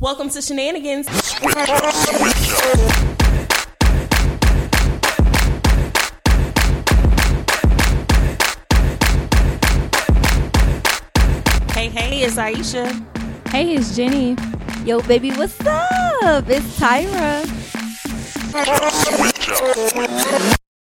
Welcome to Shenanigans. Hey, hey, it's Aisha. Hey, it's Jenny. Yo, baby, what's up? It's Tyra.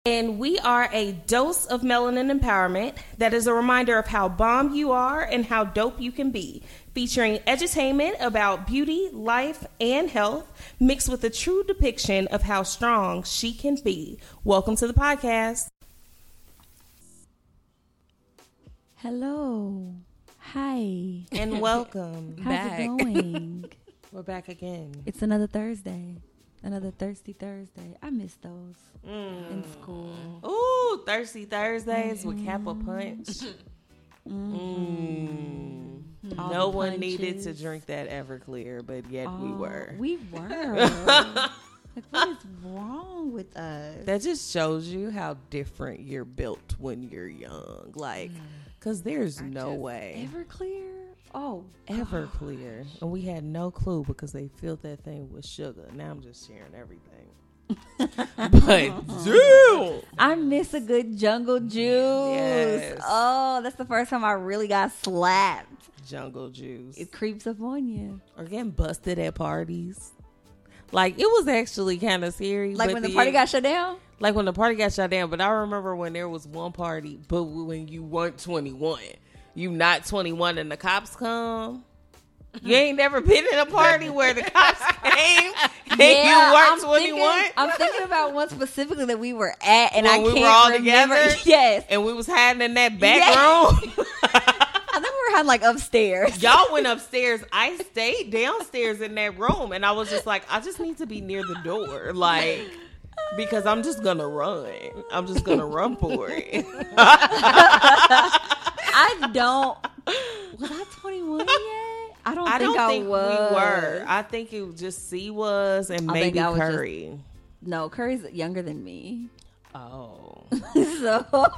And we are a dose of melanin empowerment that is a reminder of how bomb you are and how dope you can be. Featuring edutainment about beauty, life, and health, mixed with a true depiction of how strong she can be. Welcome to the podcast. Hello. Hi. And welcome. How's Back. it going? We're back again. it's another Thursday. Another thirsty Thursday. I miss those Mm. in school. Ooh, Thirsty Thursdays with Kappa Punch. Mm. All No one needed to drink that Everclear, but yet we Oh, were. We were. like, what is wrong with us? That just shows you how different you're built when you're young. Like, mm. because there's no way. Everclear? Oh, Everclear. And we had no clue because they filled that thing with sugar. Now I'm just sharing everything. but damn. I miss a good jungle juice. Yes. Oh, that's the first time I really got slapped. Jungle juice. It creeps up on you. or getting busted at parties. Like it was actually kind of scary. Like when the party got shut down? like when the party got shut down. But I remember when there was one party, but when you weren't twenty one, you not twenty one, and the cops come. You ain't never been in a party where the cops came and you weren't I'm twenty one, Thinking, I'm thinking about one specifically that we were at, and When I we can't were all remember. together? Yes, and we was hiding in that back Yes. room. I think we were hiding like upstairs. Y'all went upstairs. I stayed downstairs in that room, and I was just like, I just need to be near the door, like because I'm just gonna run. I'm just gonna run for it. I don't. Was I 21 yet? I don't I think don't I think was. we were. I think it was just C was and I maybe I was just- Curry. No, Curry's younger than me, Oh, so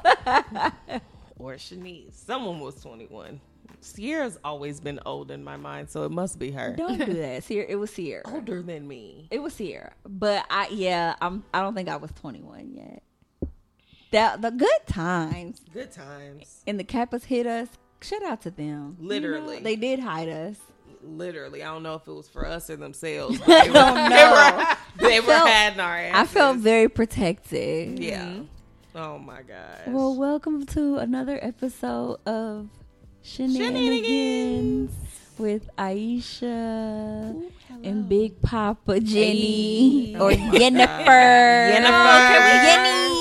or Shanice. Someone was 21. Sierra's always been old in my mind, so it must be her. don't do that. Sierra, it was Sierra. Older than me. It was Sierra, but I yeah, I'm. I don't think I was 21 yet. That the good times Good times. and the Kappas hit us. Shout out to them. You know, Literally. they did hide us. Literally, I don't know if it was for us or themselves. They were, don't they know. were, they were felt- hiding our asses. I felt very protected. Yeah. Oh my gosh. Well, welcome to another episode of Shenanigans, with Aisha and Big Papa Jenny Jenny. or Oh Jennifer. Jennifer. Oh, Jenny.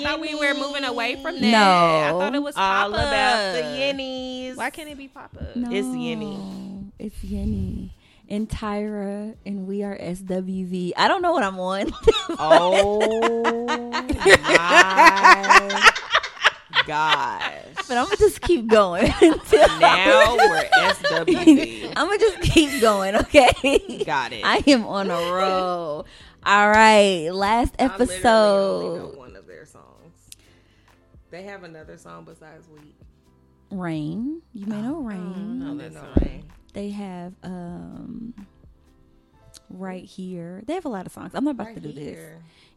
I thought we were moving away from that. No. I thought it was all Papa. about the yennies. Why can't it be Papa? No, It's Yenny. It's Yenny. And Tyra, and we are SWV. I don't know what I'm on. Oh my gosh. but I'm gonna just keep going. until- Now we're SWV. I'm gonna just keep going, okay? Got it. I am on a roll. All right, last I literally only episode. They have another song besides "Weak." Rain. You may know Rain. No, Oh, that's that's not not. They have um right here. They have a lot of songs. I'm not about Right to do this.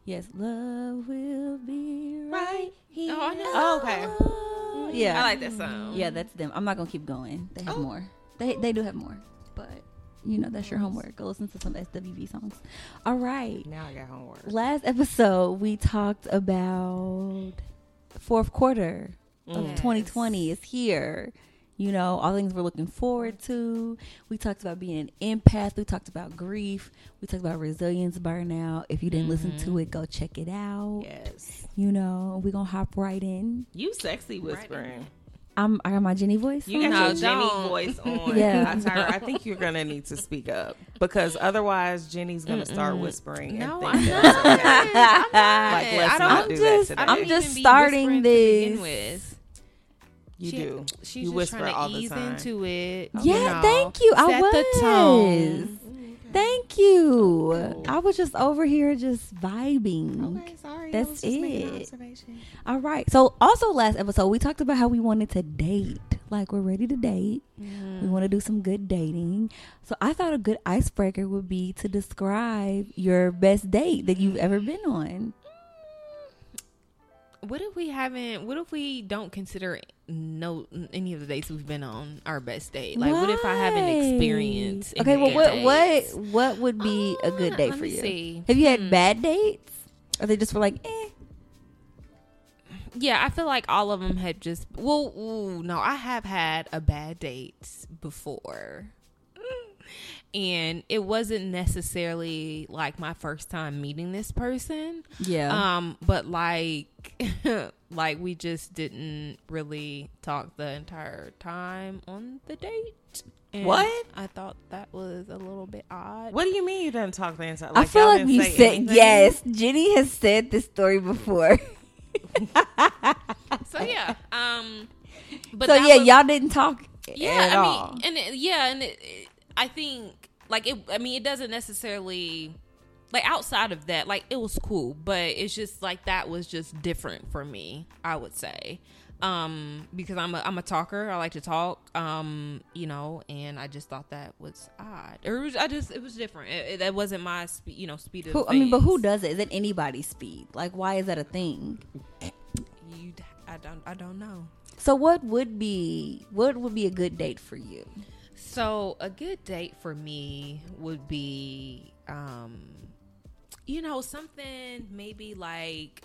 Yes, love will be right here. Oh, I know. Oh, okay. Oh, yeah, I like that song. Yeah, that's them. I'm not gonna keep going. They have Oh. more. They they do have more, but you know that's your homework. Go listen to some SWV songs. All right. Now I got homework. Last episode we talked about fourth quarter of mm. Yes. 2020 is here. You know, all things we're looking forward to. We talked about being an empath. We talked about grief. We talked about resilience, burnout. If you didn't listen to mm-hmm. it, go check it out. Yes. You know, we're gonna hop right in. You sexy whispering. I'm I got my Jenny voice. You got your Jenny voice on. Yeah. I, Tyra, I think you're gonna need to speak up because otherwise Jenny's gonna start whispering. No, and I'm think not. that's okay. Like, let's I not don't- do I'm that just- today. I don't I'm just starting whispering to this. with. you She- do. She's you just whisper trying to all the ease time. into it. Yeah, you know, thank you. I set was. the tone. Thank you. Oh. I was just over here just vibing. Okay, sorry. That's I was just making an it. All right. So also last episode we talked about how we wanted to date. Like we're ready to date. We mm-hmm. want to do some good dating. So I thought a good icebreaker would be to describe your best date that you've ever been on. Mm, what if we haven't? What if we don't consider no any of the dates we've been on our best date? Like, what if I haven't Why? experienced? Okay, well, what good what what would be a good Uh, date for you? see. Have you had Hmm. bad dates? Or they just were like, eh? Yeah, I feel like all of them had just. Well, ooh, no, I have had a bad date before. And it wasn't necessarily like my first time meeting this person. Yeah. Um, but like like we just didn't really talk the entire time on the date. And What? I thought that was a little bit odd. What do you mean you didn't talk the inside? I feel like you said anything? yes. Jenny has said this story before. So yeah, um but so yeah, was- y'all didn't talk yeah, at I all. mean, and it, yeah, and it, it- I think like it. I mean, it doesn't necessarily like outside of that. Like it was cool, but it's just like that was just different for me. I would say, um, because I'm a I'm a talker. I like to talk. Um, you know, and I just thought that was odd, or it was, I just it was different. It, it, that wasn't my spe- you know speed of. Who, I mean, but who does it? Is it anybody's speed? Like, why is that a thing? You, I don't I don't know. So, what would be what would be a good date for you? So a good date for me would be, um, you know, something maybe like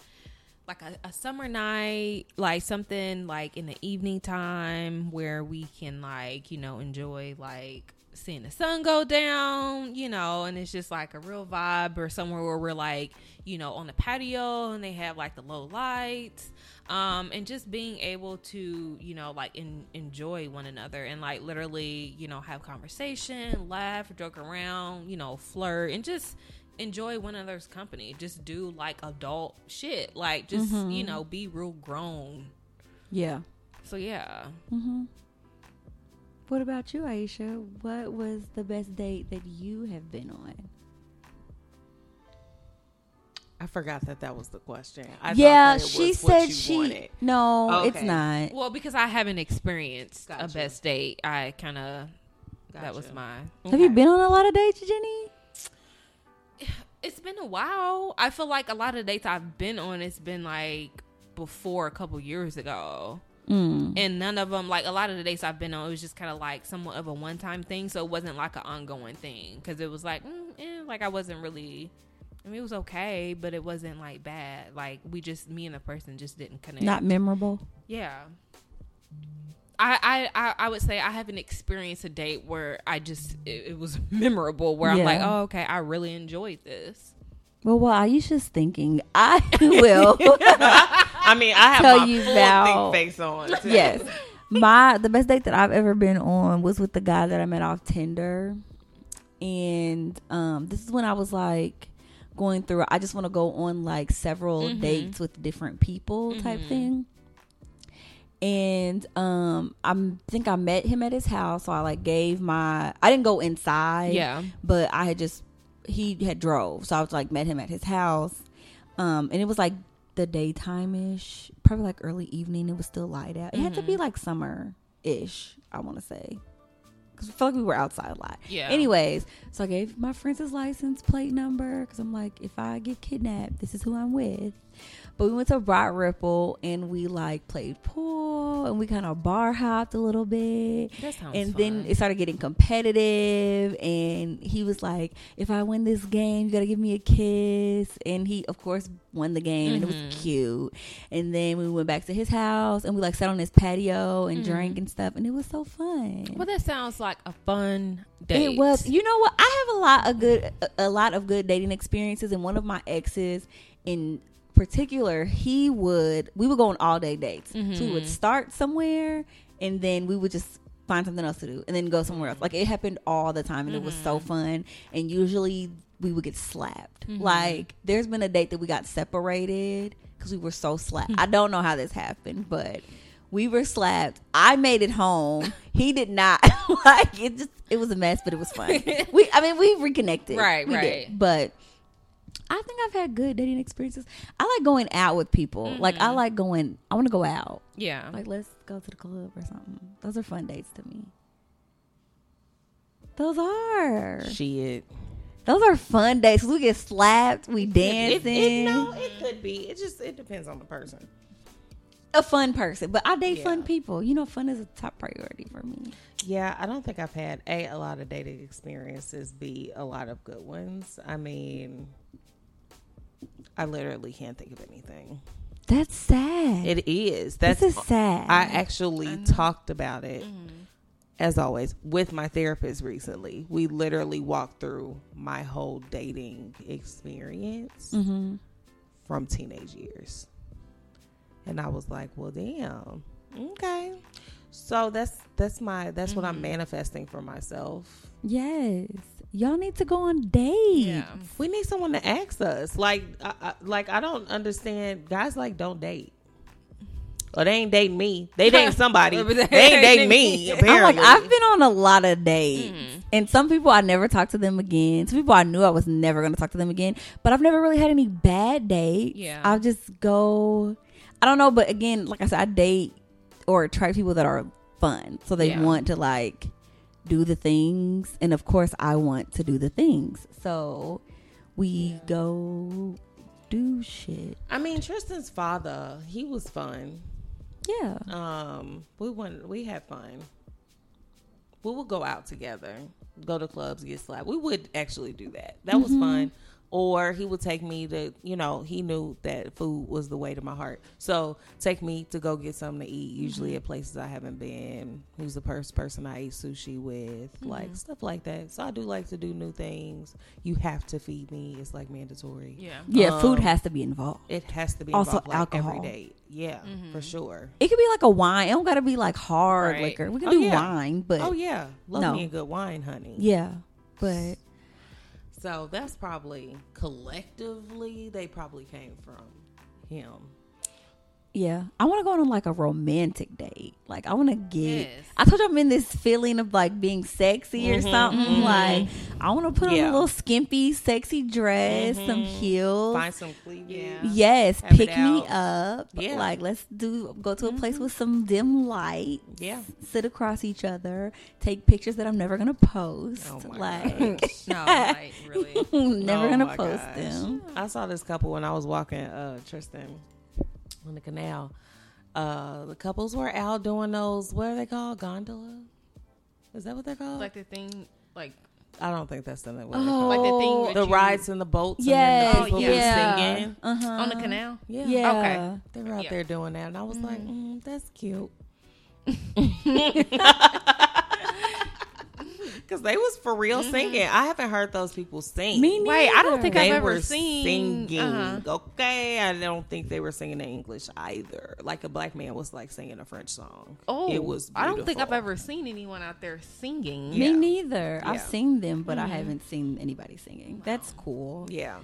like a, a summer night, like something like in the evening time where we can like you know enjoy like seeing the sun go down, you know, and it's just like a real vibe or somewhere where we're like, you know, on the patio and they have like the low lights. Um, and just being able to, you know, like in, enjoy one another and like literally, you know, have conversation, laugh, joke around, you know, flirt and just enjoy one another's company. Just do like adult shit. Like just, you know, be real grown. Yeah. So yeah. Mm-hmm. What about you, Aisha? What was the best date that you have been on? I forgot that that was the question. I yeah, thought that it she was what said you she. wanted. No, it's not. Well, because I haven't experienced a best date, I kind of that was Gotcha. my. Have you been on a lot of dates, Jenny? It's been a while. I feel like a lot of dates I've been on, it's been like before a couple years ago, Mm. and none of them like a lot of the dates I've been on. It was just kind of like somewhat of a one time thing, so it wasn't like an ongoing thing because it was like, mm, eh, like I wasn't really. I mean, it was okay, but it wasn't like bad. Like we just, me and the person just didn't connect. Not memorable. Yeah. I, I, I, I would say I haven't experienced a date where I just it, it was memorable where I'm like, oh okay, I really enjoyed this. Well, while Aisha's thinking, I will. I mean, I have Tell my you full about- think face on. too. yes. My the best date that I've ever been on was with the guy that I met off Tinder. And um this is when I was like going through I just want to go on like several Mhm. dates with different people type Mhm. thing. And um I think I met him at his house, so I like gave my I didn't go inside Yeah. but I had just he had drove, so I was like met him at his house, um, and it was like the daytime ish, probably like early evening. It was still light out. It had to be Mhm. like summer ish. I want to say because I felt like we were outside a lot. Yeah. Anyways, so I gave my friend's his license plate number because I'm like, if I get kidnapped, this is who I'm with. But we went to Broad Ripple and we like played pool and we kind of bar hopped a little bit. That sounds and then it started getting competitive and he was like if i win this game you gotta give me a kiss. And he of course won the game and it was cute. And then we went back to his house and we like sat on his patio and Mhm. drank and stuff and it was so fun. Well, that sounds like a fun date. it was. You know what? I have a lot of good a- a lot of good dating experiences and one of my exes in particular he would we would go on all day dates so we would Mhm. start somewhere and then we would just find something else to do and then go somewhere else like it happened all the time and it was so Mhm. fun and usually we would get slapped Mhm. like there's been a date that we got separated because we were so slapped i don't know how this happened but We were slapped. I made it home. He did not. like it just it was a mess, but it was fun. we I mean we reconnected. Right, We did. right. But I think I've had good dating experiences. I like going out with people. Like I mm-hmm. like going I want to go out. Yeah. Like let's go to the club or something. Those are fun dates to me. Those are. Shit. Those are fun days. We get slapped, we It, dancing. it, no, it could be. It just it depends on the person. a fun person, but I date fun people. You know, fun is a top priority for me. Yeah, I don't think I've had a a lot of dating experiences. B a lot of good ones. I mean, I literally can't think of anything. That's sad. It is. this That's is sad. I actually talked about it, as always, with my therapist recently. We literally walked through my whole dating experience mm-hmm. from teenage years. And I was like, well, damn. Okay. So that's that's my that's what I'm manifesting for myself. Yes, y'all need to go on dates. Yeah. We need someone to ask us. Like, I, I, like I don't understand. Guys like don't date. Or they ain't dating me. They dating somebody. they ain't dating me. I'm Apparently. like, I've been on a lot of dates, mm-hmm. and some people I never talked to them again. Some people I knew I was never going to talk to them again, but I've never really had any bad dates. Yeah. I'll just go. I don't know, but again, like I said, I date or attract people that are fun, so they Yeah. want to like do the things, and of course, I want to do the things. So we go do shit. I mean, Tristan's father, he was fun. Yeah. Um, we went, we had fun. We would go out together, go to clubs, get slapped. We would actually do that. That was fun. Or he would take me to, you know, he knew that food was the way to my heart. So take me to go get something to eat, usually at mm-hmm. places I haven't been. Who's the first person I ate sushi with, mm-hmm. like stuff like that. So I do like to do new things. You have to feed me. It's like mandatory. Yeah. Yeah, food Um, has to be involved. It has to be Also involved, like, alcohol. every day. Yeah, mm-hmm. for sure. It could be like a wine. It don't gotta be like hard Right. liquor. We can Oh, do yeah. wine, but Oh yeah, love No. me a good wine, honey. yeah, but So that's probably collectively they probably came from him. Yeah, I want to go on like a romantic date. Like I want to get. Yes. I told you I'm in this feeling of like being sexy or mm-hmm, something. Mm-hmm. Like I want to put on a little skimpy, sexy dress, some mm-hmm. heels. Find some cleavage. Yeah. Yes, Have pick me up. Yeah. Like let's do go to a place with some dim light. Yeah. Sit across each other, take pictures that I'm never gonna post. Oh my like No, like really. never Oh gonna post gosh. them. I saw this couple when I was walking uh Tristan on the canal. Uh the couples were out doing those what are they called? Gondola? Is that what they're called? Like the thing, like I don't think that's the name. Oh, like the thing. the you- rides and the boats Yes, and the people yeah. singing. Uh-huh. on the canal. Yeah. Yeah. Okay. They were out Yeah. there doing that, and I was like, mm, "That's cute." Because they was for real singing. I haven't heard those people sing. Me neither. Right, I don't think they I've ever were seen. singing. uh-huh. Okay, I don't think they were singing in English either. Like a black man was like singing a French song. Oh, it was. I don't think I've ever seen anyone out there singing. Me Yeah. neither. I've Mm-hmm. seen them, but I haven't seen anybody singing. That's cool. Yeah,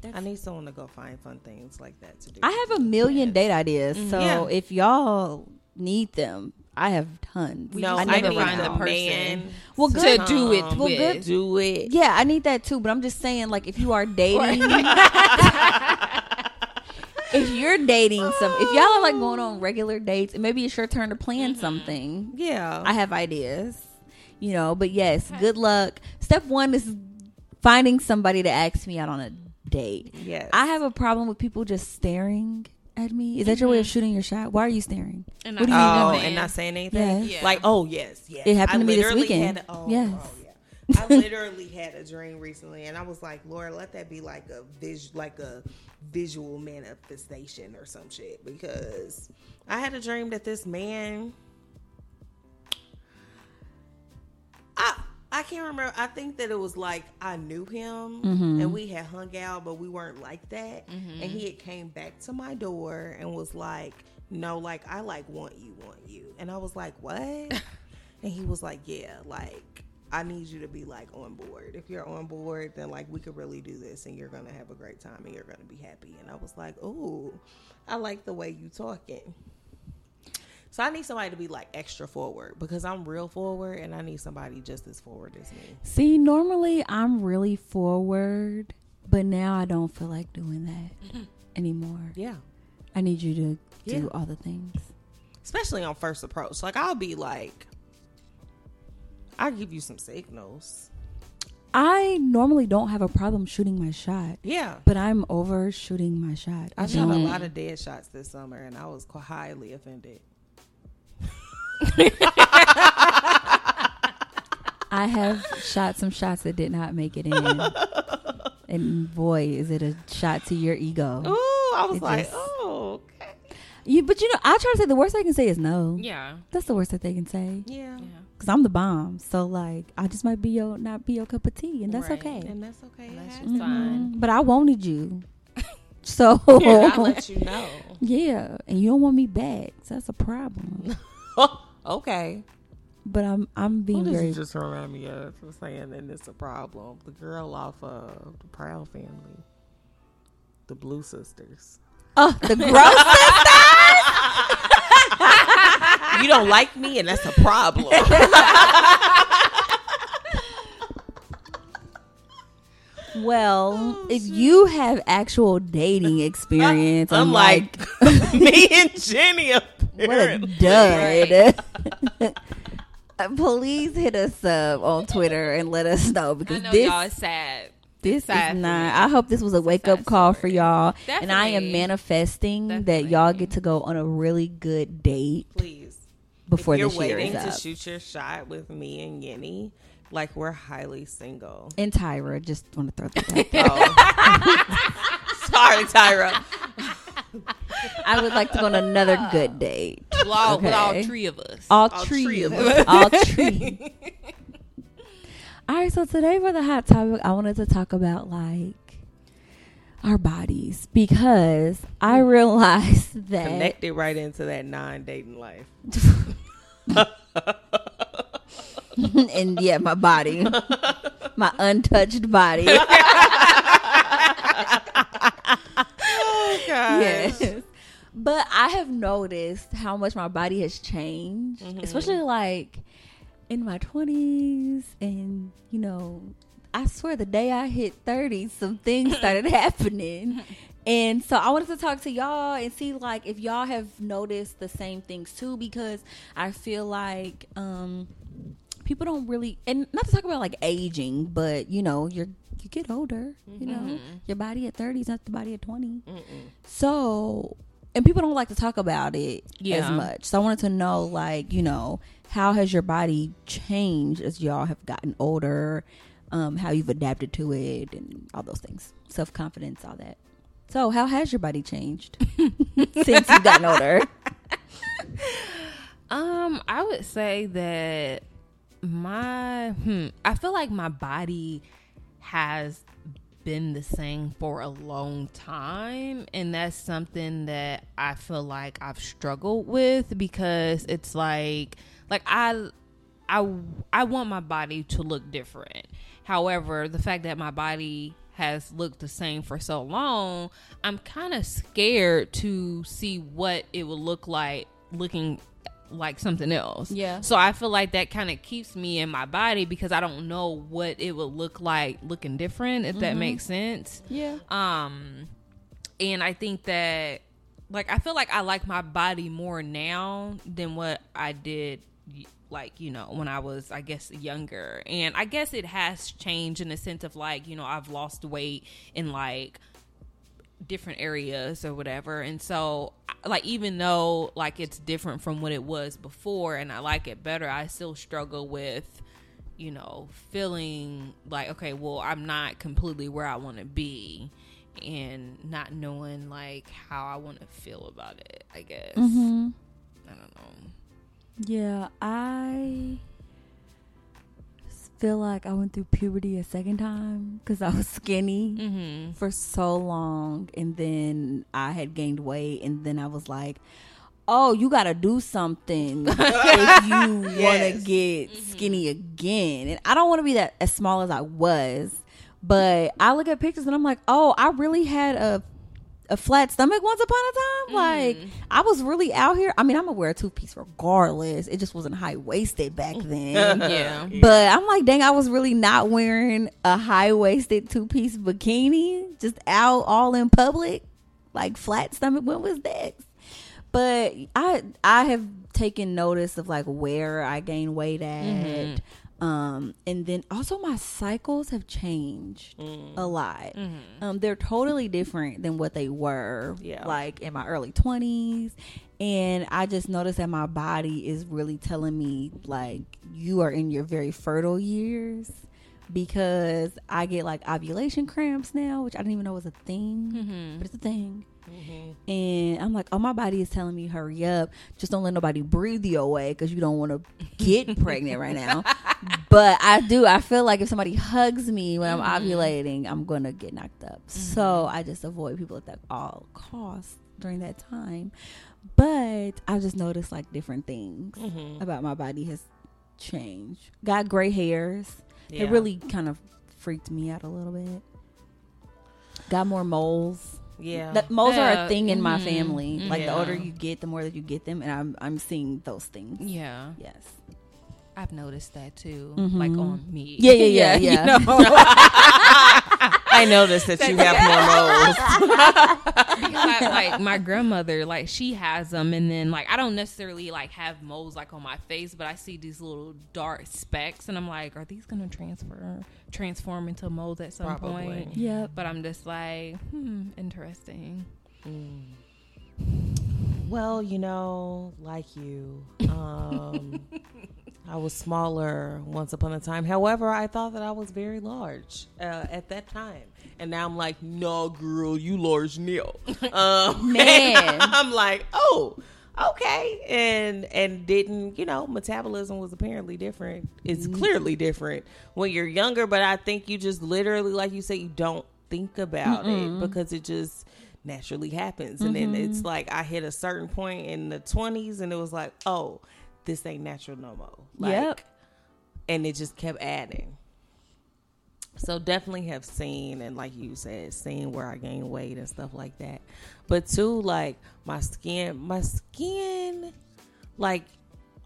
That's- I need someone to go find fun things like that to do. I have a million date ideas, so Yeah. if y'all need them, I have tons. no, just I, need to find the person Well, good. to do it Well, with. good. Do it. Yeah, I need that too, but I'm just saying, like, if you are dating, if you're dating some, if y'all are like going on regular dates, maybe it's your turn to plan mm-hmm. something, Yeah. I have ideas, you know. But yes, good luck. Step one is finding somebody to ask me out on a date. yes. I have a problem with people just staring at me. Is that your way of shooting your shot? Why are you staring? And What do you mean? Oh, nothing. and not saying anything. Yes. Yeah. Like, oh yes, yes. It happened I to me this weekend. Had a, oh, oh Yes. oh, yeah. I literally had a dream recently, and I was like, Lord, let that be like a vis, like a visual manifestation or some shit, because I had a dream that this man. I can't remember. I think that it was like I knew him mm-hmm. and we had hung out, but we weren't like that. Mm-hmm. And he had came back to my door and was like, "No, like I like want you, want you." And I was like, "What?" and he was like, "Yeah, like I need you to be like on board. If you're on board, then like we could really do this, and you're gonna have a great time, and you're gonna be happy." And I was like, "Ooh, I like the way you talking." So I need somebody to be like extra forward because I'm real forward and I need somebody just as forward as me. See, normally I'm really forward, but now I don't feel like doing that mm-hmm. anymore. Yeah. I need you to Yeah. do all the things. Especially on first approach. Like I'll be like I'll give you some signals. I normally don't have a problem shooting my shot, Yeah. but I'm over shooting my shot. I shot a lot of dead shots this summer and I was highly offended. I have shot some shots that did not make it in. and boy, is it a shot to your ego. Ooh, I was It like, just- oh, okay. You, but you know, I try to say the worst they can say is no. Yeah. That's the worst that they can say. Yeah. Yeah. Cause I'm the bomb. So like, I just might be your not be your cup of tea, and that's Right. okay. And that's okay. It That's happens. just fine. Mm-hmm. But I wanted you. So I'll let you know. yeah, and you don't want me back. So that's a problem. Okay. But I'm I'm being What does very it just remind me of for saying that it's a problem? The girl off of the Proud Family, the Blue Sisters. oh the gross. Sisters. you don't like me, and that's a problem. well, oh, if you have actual dating experience, Unlike me and Jenny, what a apparently. dud. Uh, please hit us up on Twitter and let us know I because know this y'all is sad. This sad is not. I hope this was a wake up sad call for y'all, and I am Definitely. manifesting that y'all get to go on a really good date Please. before if you're this year waiting is to shoot your shot with me and Yenny, like we're highly single. And Tyra, just want to throw that out. Oh. Sorry, Tyra. I would like to go on another good date. With all, with all three of us. All, All tree, three of us. all tree. All right, so today for the hot topic, I wanted to talk about like our bodies because I mm. realized that Connected right into that non-dating life. and yeah, my body, my untouched body. Oh yes. But I have noticed how much my body has changed, especially like in my 20s. And, you know, I swear the day I hit 30, some things started happening. And so I wanted to talk to y'all and see like if y'all have noticed the same things too because I feel like um people don't really and not to talk about like aging, but you know, you're you get older, you know. Your body at 30 is not the body at 20. So, and people don't like to talk about it as much. So I wanted to know, like, you know, how has your body changed as y'all have gotten older? Um, how you've adapted to it, and all those things, self confidence, all that. So, how has your body changed since you've gotten older? Um, I would say that my hmm, I feel like my body has been the same for a long time and that's something that I feel like I've struggled with because it's like like I I I want my body to look different. However, the fact that my body has looked the same for so long, I'm kind of scared to see what it would look like looking like something else. Yeah. So I feel like that kind of keeps me in my body because I don't know what it would look like looking different if that makes sense. Yeah. Um, and I think that, like, I feel like I like my body more now than what I did, like, you know, when I was, I guess, younger. And I guess it has changed in the sense of, like, you know, I've lost weight and like, different areas or whatever. And so, like, even though, like, it's different from what it was before and I like it better, I still struggle with, you know, feeling like, okay, well, I'm not completely where I want to be and not knowing, like, how I want to feel about it, I guess. Mm-hmm. I don't know. Yeah, I feel like I went through puberty a second time because I was skinny Mm-hmm. for so long, and then I had gained weight, and then I was like, "Oh, you got to do something if you want to Yes. get skinny again." And I don't want to be that as small as I was, but I look at pictures and I'm like, "Oh, I really had a a flat stomach once upon a time. Mm. Like I was really out here. I mean, I'm gonna wear a two piece regardless. It just wasn't high waisted back then. Yeah. But I'm like, dang, I was really not wearing a high waisted two piece bikini just out all in public, like flat stomach. When was next? But I I have taken notice of like where I gain weight at. Mm-hmm. Um, and then also my cycles have changed a lot. Um, they're totally different than what they were Yeah. like in my early twenties. And I just noticed that my body is really telling me like you are in your very fertile years because I get like ovulation cramps now, which I didn't even know was a thing, but it's a thing. Mm-hmm. And I'm like, oh, my body is telling me, hurry up. Just don't let nobody breathe you away because you don't want to get pregnant right now. But I do. I feel like if somebody hugs me when I'm mm-hmm. ovulating, I'm going to get knocked up. So mm-hmm. I just avoid people at that all costs during that time. But I just noticed like different things about my body has changed. Got gray hairs. Yeah. It really kind of freaked me out a little bit. Got more moles. Yeah. That moles are a thing in my mhm, family. Like the older you get, the more that you get them, and I'm I'm seeing those things. Yeah. Yes. I've noticed that too. Mhm. Like on me. Yeah, yeah, yeah, yeah. You know? I noticed that you have more moles. because I, like my grandmother, like she has them, and then like I don't necessarily like have moles like on my face, but I see these little dark specks, and I'm like, are these gonna transfer transform into moles at some Probably. point? Yeah. But I'm just like, hmm, interesting. Well, you know, like you, um, I was smaller once upon a time. However, I thought that I was very large uh, at that time, and now I'm like, no, girl, you large now. Um, Man. I'm like, oh, okay, and and didn't you know, metabolism was apparently different. It's clearly different when you're younger, but I think you just literally, like you said, you don't think about it because it just naturally happens. And then it's like I hit a certain point in the 20s and it was like, oh, this ain't natural no more. Like, Yep. And it just kept adding. So definitely have seen and like you said, seen where I gained weight and stuff like that. But too, like my skin, my skin, like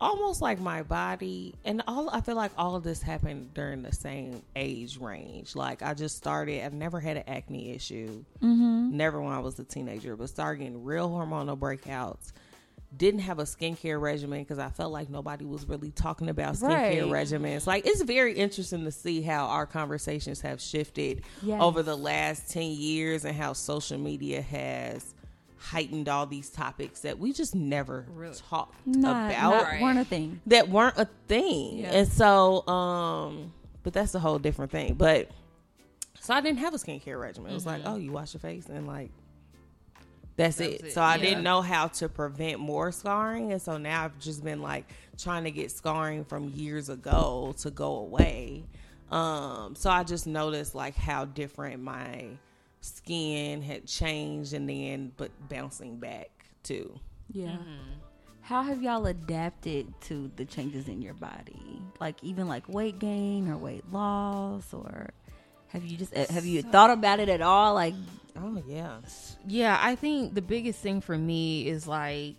almost like my body and all i feel like all of this happened during the same age range like i just started i've never had an acne issue mm-hmm. never when i was a teenager but started getting real hormonal breakouts didn't have a skincare regimen because i felt like nobody was really talking about skincare Right. regimens like it's very interesting to see how our conversations have shifted Yes. over the last 10 years and how social media has heightened all these topics that we just never Really? talked Not, about not Right. weren't a thing. that weren't a thing. Yeah. And so, um, but that's a whole different thing. But so I didn't have a skincare regimen. It was like, oh, you wash your face and like that's. That was it. it, So I didn't know how to prevent more scarring. And so now I've just been like trying to get scarring from years ago to go away. Um, so I just noticed like how different my skin had changed and then but bouncing back too. Yeah. Mm-hmm. How have y'all adapted to the changes in your body? Like even like weight gain or weight loss or have you just have you thought about it at all? Like Oh yeah. Yeah, I think the biggest thing for me is like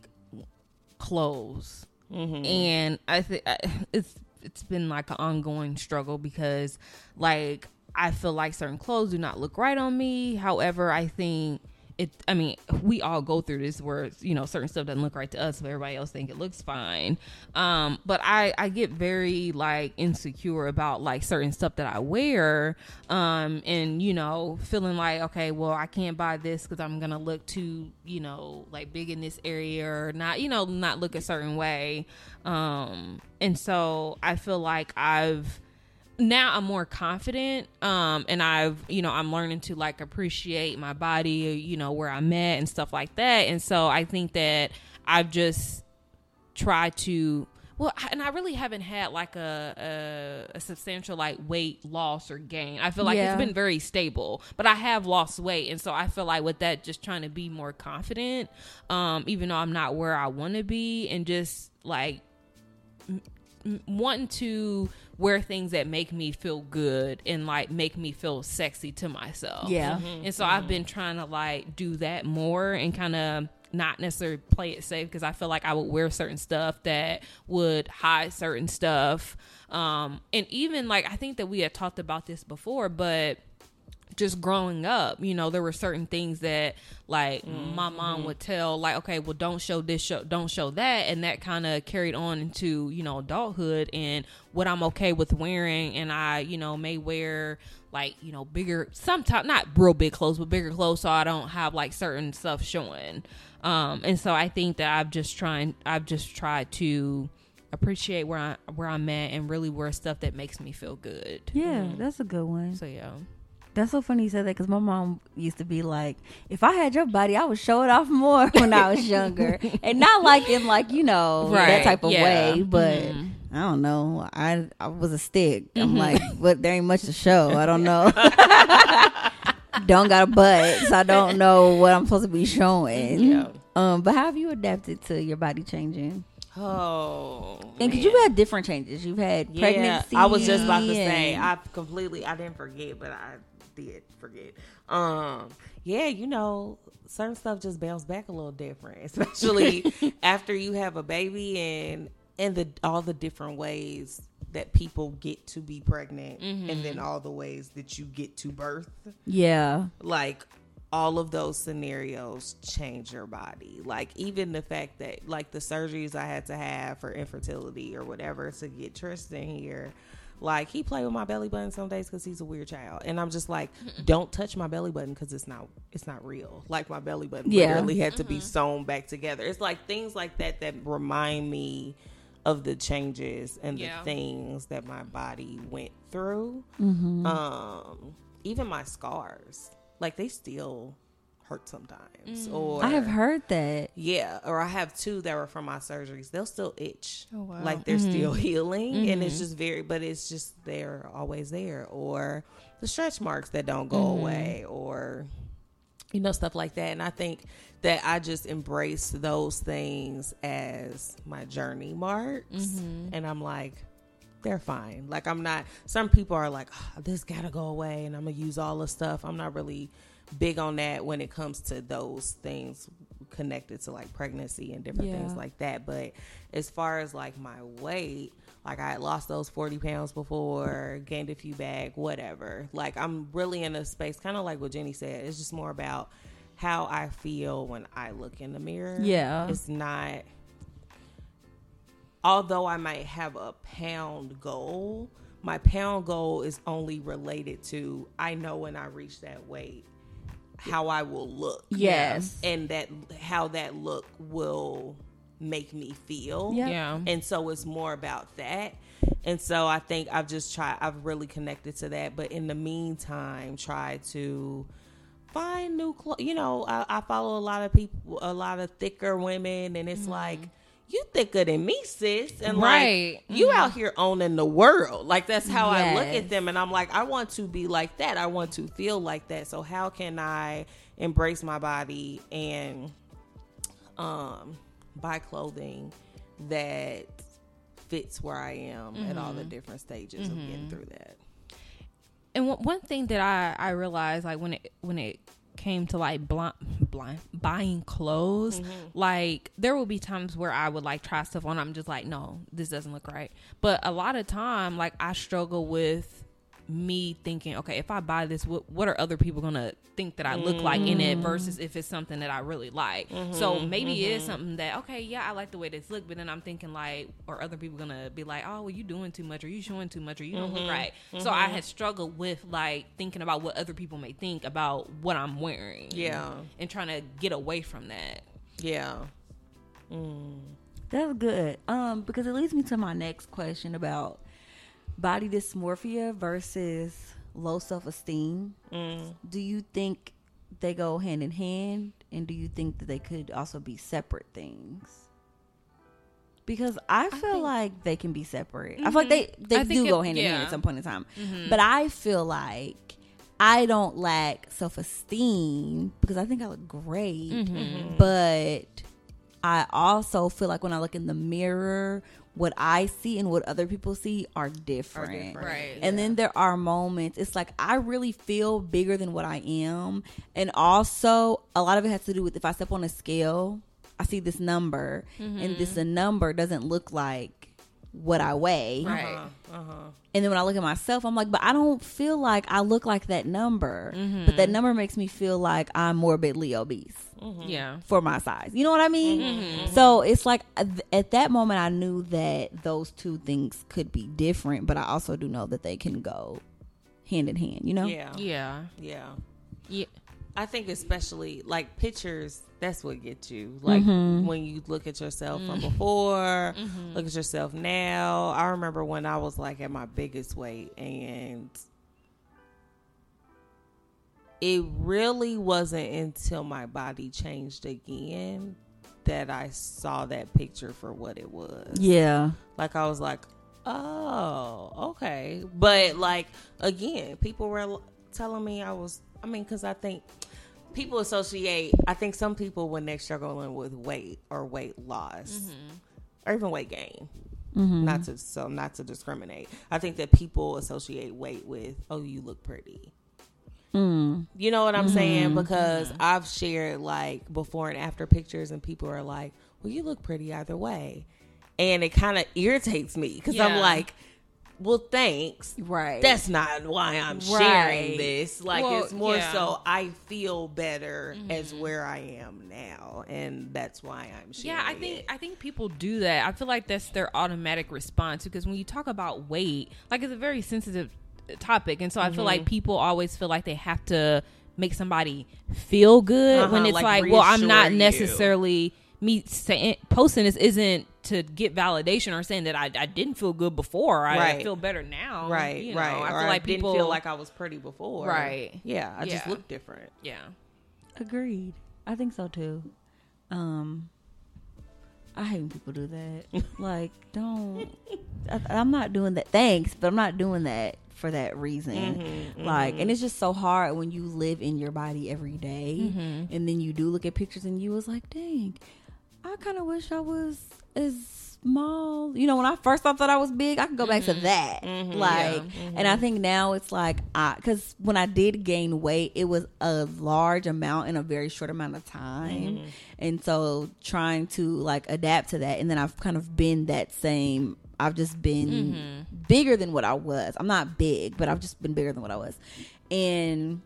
clothes, Mm-hmm. and I think it's it's been like an ongoing struggle because like I feel like certain clothes do not look right on me. However, I think it. I mean, we all go through this where you know certain stuff doesn't look right to us, but everybody else think it looks fine. Um, but I I get very like insecure about like certain stuff that I wear, um, and you know feeling like okay, well I can't buy this because I'm gonna look too you know like big in this area or not you know not look a certain way, um, and so I feel like I've now I'm more confident um and I've you know I'm learning to like appreciate my body you know where I'm at and stuff like that. And so I think that I've just tried to well and I really haven't had like a a, a substantial like weight loss or gain. I feel like Yeah. it's been very stable but I have lost weight. And so I feel like with that just trying to be more confident um even though I'm not where I want to be and just like m- wanting to wear things that make me feel good and like make me feel sexy to myself. Yeah. And so I've been trying to like do that more and kind of not necessarily play it safe because I feel like I would wear certain stuff that would hide certain stuff. Um, and even like I think that we had talked about this before, but just growing up, you know, there were certain things that like my mom would tell, like, okay, well, don't show this, show, don't show that, and that kind of carried on into you know adulthood and what I'm okay with wearing, and I, you know, may wear like you know bigger, sometimes not real big clothes, but bigger clothes, so I don't have like certain stuff showing. Um, and so I think that I've just trying, I've just tried to appreciate where I where I'm at and really wear stuff that makes me feel good. Yeah, that's a good one. So yeah. That's so funny you said that because my mom used to be like, if I had your body, I would show it off more when I was younger, and not like in like you know that type of yeah. way, but. Mhm. I don't know. I I was a stick. I'm like, but there ain't much to show. I don't know. don't got a butt, so I don't know what I'm supposed to be showing. Yeah. Um, but how have you adapted to your body changing? Oh, And because you've had different changes, you've had Yeah, pregnancy. I was just about to say I completely I didn't forget, but I did forget. Um, yeah, you know, certain stuff just bounce back a little different, especially after you have a baby and and the all the different ways that people get to be pregnant, and then all the ways that you get to birth. Yeah, like all of those scenarios change your body. Like even the fact that like the surgeries i had to have for infertility or whatever to get tristan here like he played with my belly button some days because he's a weird child. And i'm just like don't touch my belly button because it's not it's not real. Like my belly button Yeah. literally had to be sewn back together. It's like things like that that remind me of the changes and Yeah. the things that my body went through. Mm-hmm. um even my scars. Like they still hurt sometimes or Mm. I have heard that. yeah or i have two that were from my surgeries they'll still itch Oh, wow. like they're still Mm-hmm. healing and it's just very but it's just they're always there or the stretch marks that don't go Mm-hmm. away or you know stuff like that and i think that i just embrace those things as my journey marks Mm-hmm. and i'm like they're fine like i'm not some people are like "Ah, this gotta go away and i'm gonna use all the stuff i'm not really big on that when it comes to those things connected to like pregnancy and different Yeah. things like that but as far as like my weight like i had lost those 40 pounds before gained a few back whatever like i'm really in a space kind of like what jenny said it's just more about how i feel when i look in the mirror Yeah. it's not although I might have a pound goal, my pound goal is only related to I know when I reach that weight how I will look. Yes. And that how that look will make me feel. Yeah. Yeah. And so it's more about that. And so I think I've just tried I've really connected to that, but in the meantime try to find new clothes. You know, I, I follow a lot of people, a lot of thicker women, and it's mm-hmm. like you thicker than me, sis, and Right. like you mm-hmm. out here owning the world. Like that's how I look at them, and I'm like, I want to be like that. I want to feel like that. So how can I embrace my body and um buy clothing that fits where I am at all the mm-hmm. different stages of getting mm-hmm. through that. and one, one thing that I I realized like when it when it came to like blind blind buying clothes mm-hmm. like there will be times where I would like try stuff on I'm just like no this doesn't look right. But a lot of time like I struggle with me thinking okay if I buy this what what are other people gonna think that I look like in it versus mm. if it's something that I really like? So mm-hmm, maybe it is mm-hmm. something that okay yeah I like the way this look but then I'm thinking like or other people gonna be like oh well you doing too much or you showing too much or you don't look mm-hmm, right? So I had struggled with like thinking about what other people may think about what I'm wearing Yeah. and trying to get away from that. Yeah. Mm. That's good. Um, because it leads me to my next question about body dysmorphia versus low self esteem. Mm. Do you think they go hand in hand, and do you think that they could also be separate things? Because I feel think- like they can be separate. I feel like mm-hmm. they they I think do go hand in hand at some point in time. Mm-hmm. But I feel like I don't lack self esteem because I think I look great. Mm-hmm. But I also feel like when I look in the mirror what I see and what other people see are different. different. Right. And then there are moments it's like I really feel bigger than what I am. And also a lot of it has to do with if I step on a scale, I see this number and this a number doesn't look like what I weigh. Right. Uh-huh, uh-huh. And then when I look at myself, I'm like, but I don't feel like I look like that number. But that number makes me feel like I'm morbidly obese Yeah. for my size. You know what I mean? So it's like at that moment, I knew that those two things could be different, but I also do know that they can go hand in hand. You know? Yeah. Yeah. Yeah. Yeah. I think especially like pictures, that's what gets you. Like Mm-hmm. when you look at yourself from before, Mm-hmm. look at yourself now. I remember when I was like at my biggest weight and it really wasn't until my body changed again that I saw that picture for what it was. Yeah. Like I was like, oh, okay. But like again, people were telling me I was. I mean, because I think people associate. I think some people when they're struggling with weight or weight loss mm-hmm. or even weight gain. Mm-hmm. Not to so not to discriminate. I think that people associate weight with oh you look pretty. Hmm. You know what I'm saying? Hmm. Because I've shared like before and after pictures, and people are like, "Well, you look pretty either way," and it kind of irritates me because I'm like, "Well, thanks." Right. That's not why I'm sharing Right. this. Like, Well, it's more yeah. so I feel better as mm-hmm. where I am now, and that's why I'm sharing. Yeah, I think it. I think people do that. I feel like that's their automatic response because when you talk about weight, like it's a very sensitive topic, and so I feel like Mm-hmm. people always feel like they have to make somebody feel good when Uh-huh, it's like like, well, I'm not reassure you. necessarily me saying posting this isn't to get validation or saying that I, I didn't feel good before. I, Right. feel better now. right, You know, right. I or feel like didn't people feel like I was pretty before. Right. Yeah, I just look different. yeah. Agreed. I think so too. Um, I hate when people do that. like, don't. I, I'm not doing that. Thanks, but I'm not doing that for that reason. Mm-hmm, like, and mm-hmm. it's just so hard when you live in your body every day, Mm-hmm. and then you do look at pictures and you was like, dang, I kind of wish I was as small. You know, when I first thought that I was big, I can go back to mm-hmm. that. Mm-hmm, like, and I think now it's like, I because when I did gain weight, it was a large amount in a very short amount of time, and so trying to like adapt to that, and then I've kind of been that same. I've just been bigger than what I was. I'm not big, but I've just been bigger than what I was, and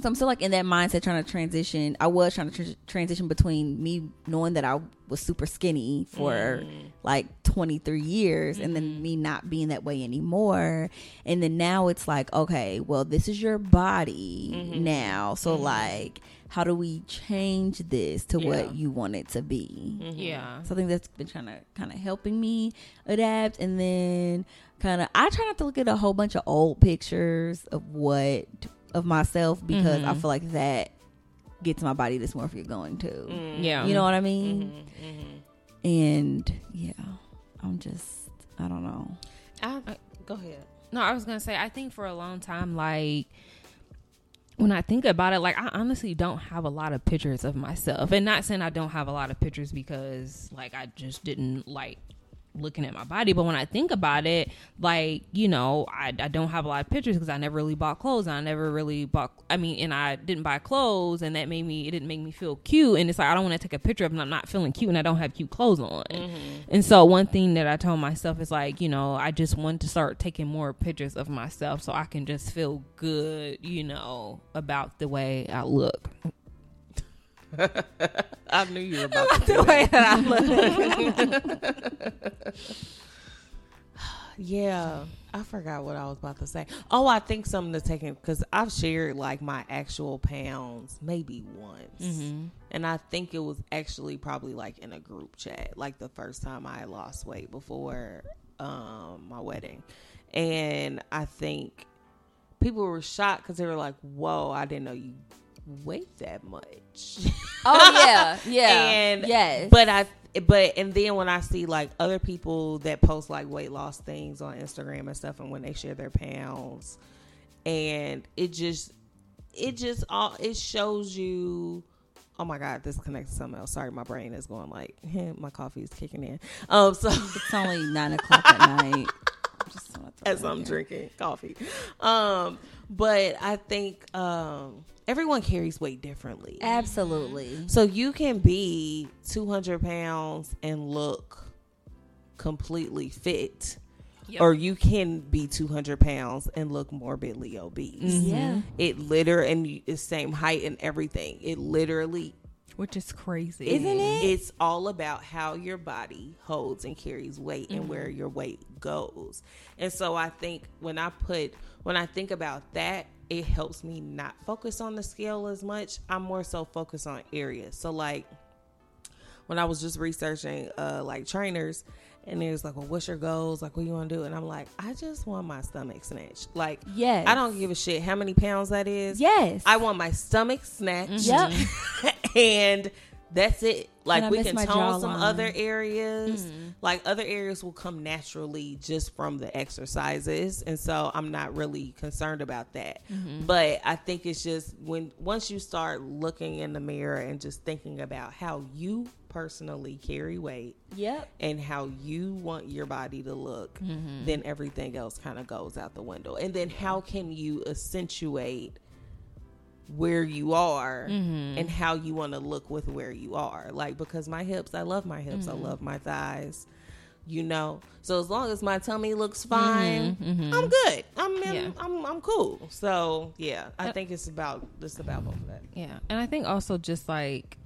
so I'm still like in that mindset trying to transition. I was trying to tr- transition between me knowing that I was super skinny for mm. like 23 years and then mm-hmm. me not being that way anymore. And then now it's like, okay, well, this is your body mm-hmm. now. So, mm-hmm. like, how do we change this to Yeah. what you want it to be? Yeah. So I think that's been trying to kind of helping me adapt, and then kind of I try not to look at a whole bunch of old pictures of what of myself because I mm-hmm. feel like that gets my body dysmorphia going too. Mm. Yeah. You know what I mean? Mm-hmm. Mm-hmm. And yeah, I'm just I don't know. I, go ahead. No, I was gonna say I think for a long time, like when I think about it, like I honestly don't have a lot of pictures of myself, and not saying I don't have a lot of pictures because like I just didn't like looking at my body. But when I think about it, like you know, I, I don't have a lot of pictures because I never really bought clothes. I never really bought. I mean, and I didn't buy clothes, and that made me it didn't make me feel cute. And it's like I don't want to take a picture of, and I'm not feeling cute, and I don't have cute clothes on. Mm-hmm. And so one thing that I told myself is like, you know, I just want to start taking more pictures of myself so I can just feel good, you know, about the way I look. I knew you were about to The way that. I look. Yeah, I forgot what I was about to say. Oh, I think something to take in because I've shared like my actual pounds maybe once, and I think it was actually probably like in a group chat, like the first time I lost weight before um, my wedding, and I think people were shocked because they were like, "Whoa, I didn't know you weighed that much." Oh yeah, yeah, and yes. but I but and then when I see like other people that post like weight loss things on Instagram and stuff, and when they share their pounds, and it just it just all it shows you oh my god, this connects to something else. Sorry, my brain is going like my coffee is kicking in. Um, so It's only nine o'clock at night. Just as I'm in there. drinking coffee. Um, but I think um everyone carries weight differently. Absolutely. So you can be 200 pounds and look completely fit, Yep. or you can be 200 pounds and look morbidly obese. Mm-hmm. Yeah. It literally, and the same height and everything. It literally which is crazy, Isn't it? It's all about how your body holds and carries weight and where your weight goes. And so I think when I put when I think about that, it helps me not focus on the scale as much. I'm more so focused on areas. So like when I was just researching uh like trainers and it was like, well, what's your goals? Like, what you want to do? And I'm like, I just want my stomach snatched. Like, Yes. I don't give a shit how many pounds that is. Yes. I want my stomach snatched. Mm-hmm. Yep. and that's it. Like we can tone some other areas. Like other areas will come naturally just from the exercises, and so I'm not really concerned about that. But I think it's just when once you start looking in the mirror and just thinking about how you personally carry weight Yep. and how you want your body to look, then everything else kind of goes out the window. And then how can you accentuate where you are mm-hmm. and how you want to look with where you are? Like because my hips, I love my hips, I mm-hmm. love my thighs. You know, so as long as my tummy looks mm-hmm. fine, I'm good. I'm, in, Yeah. I'm I'm cool. So yeah, I uh, think it's about it's about both of that. Yeah. And I think also just like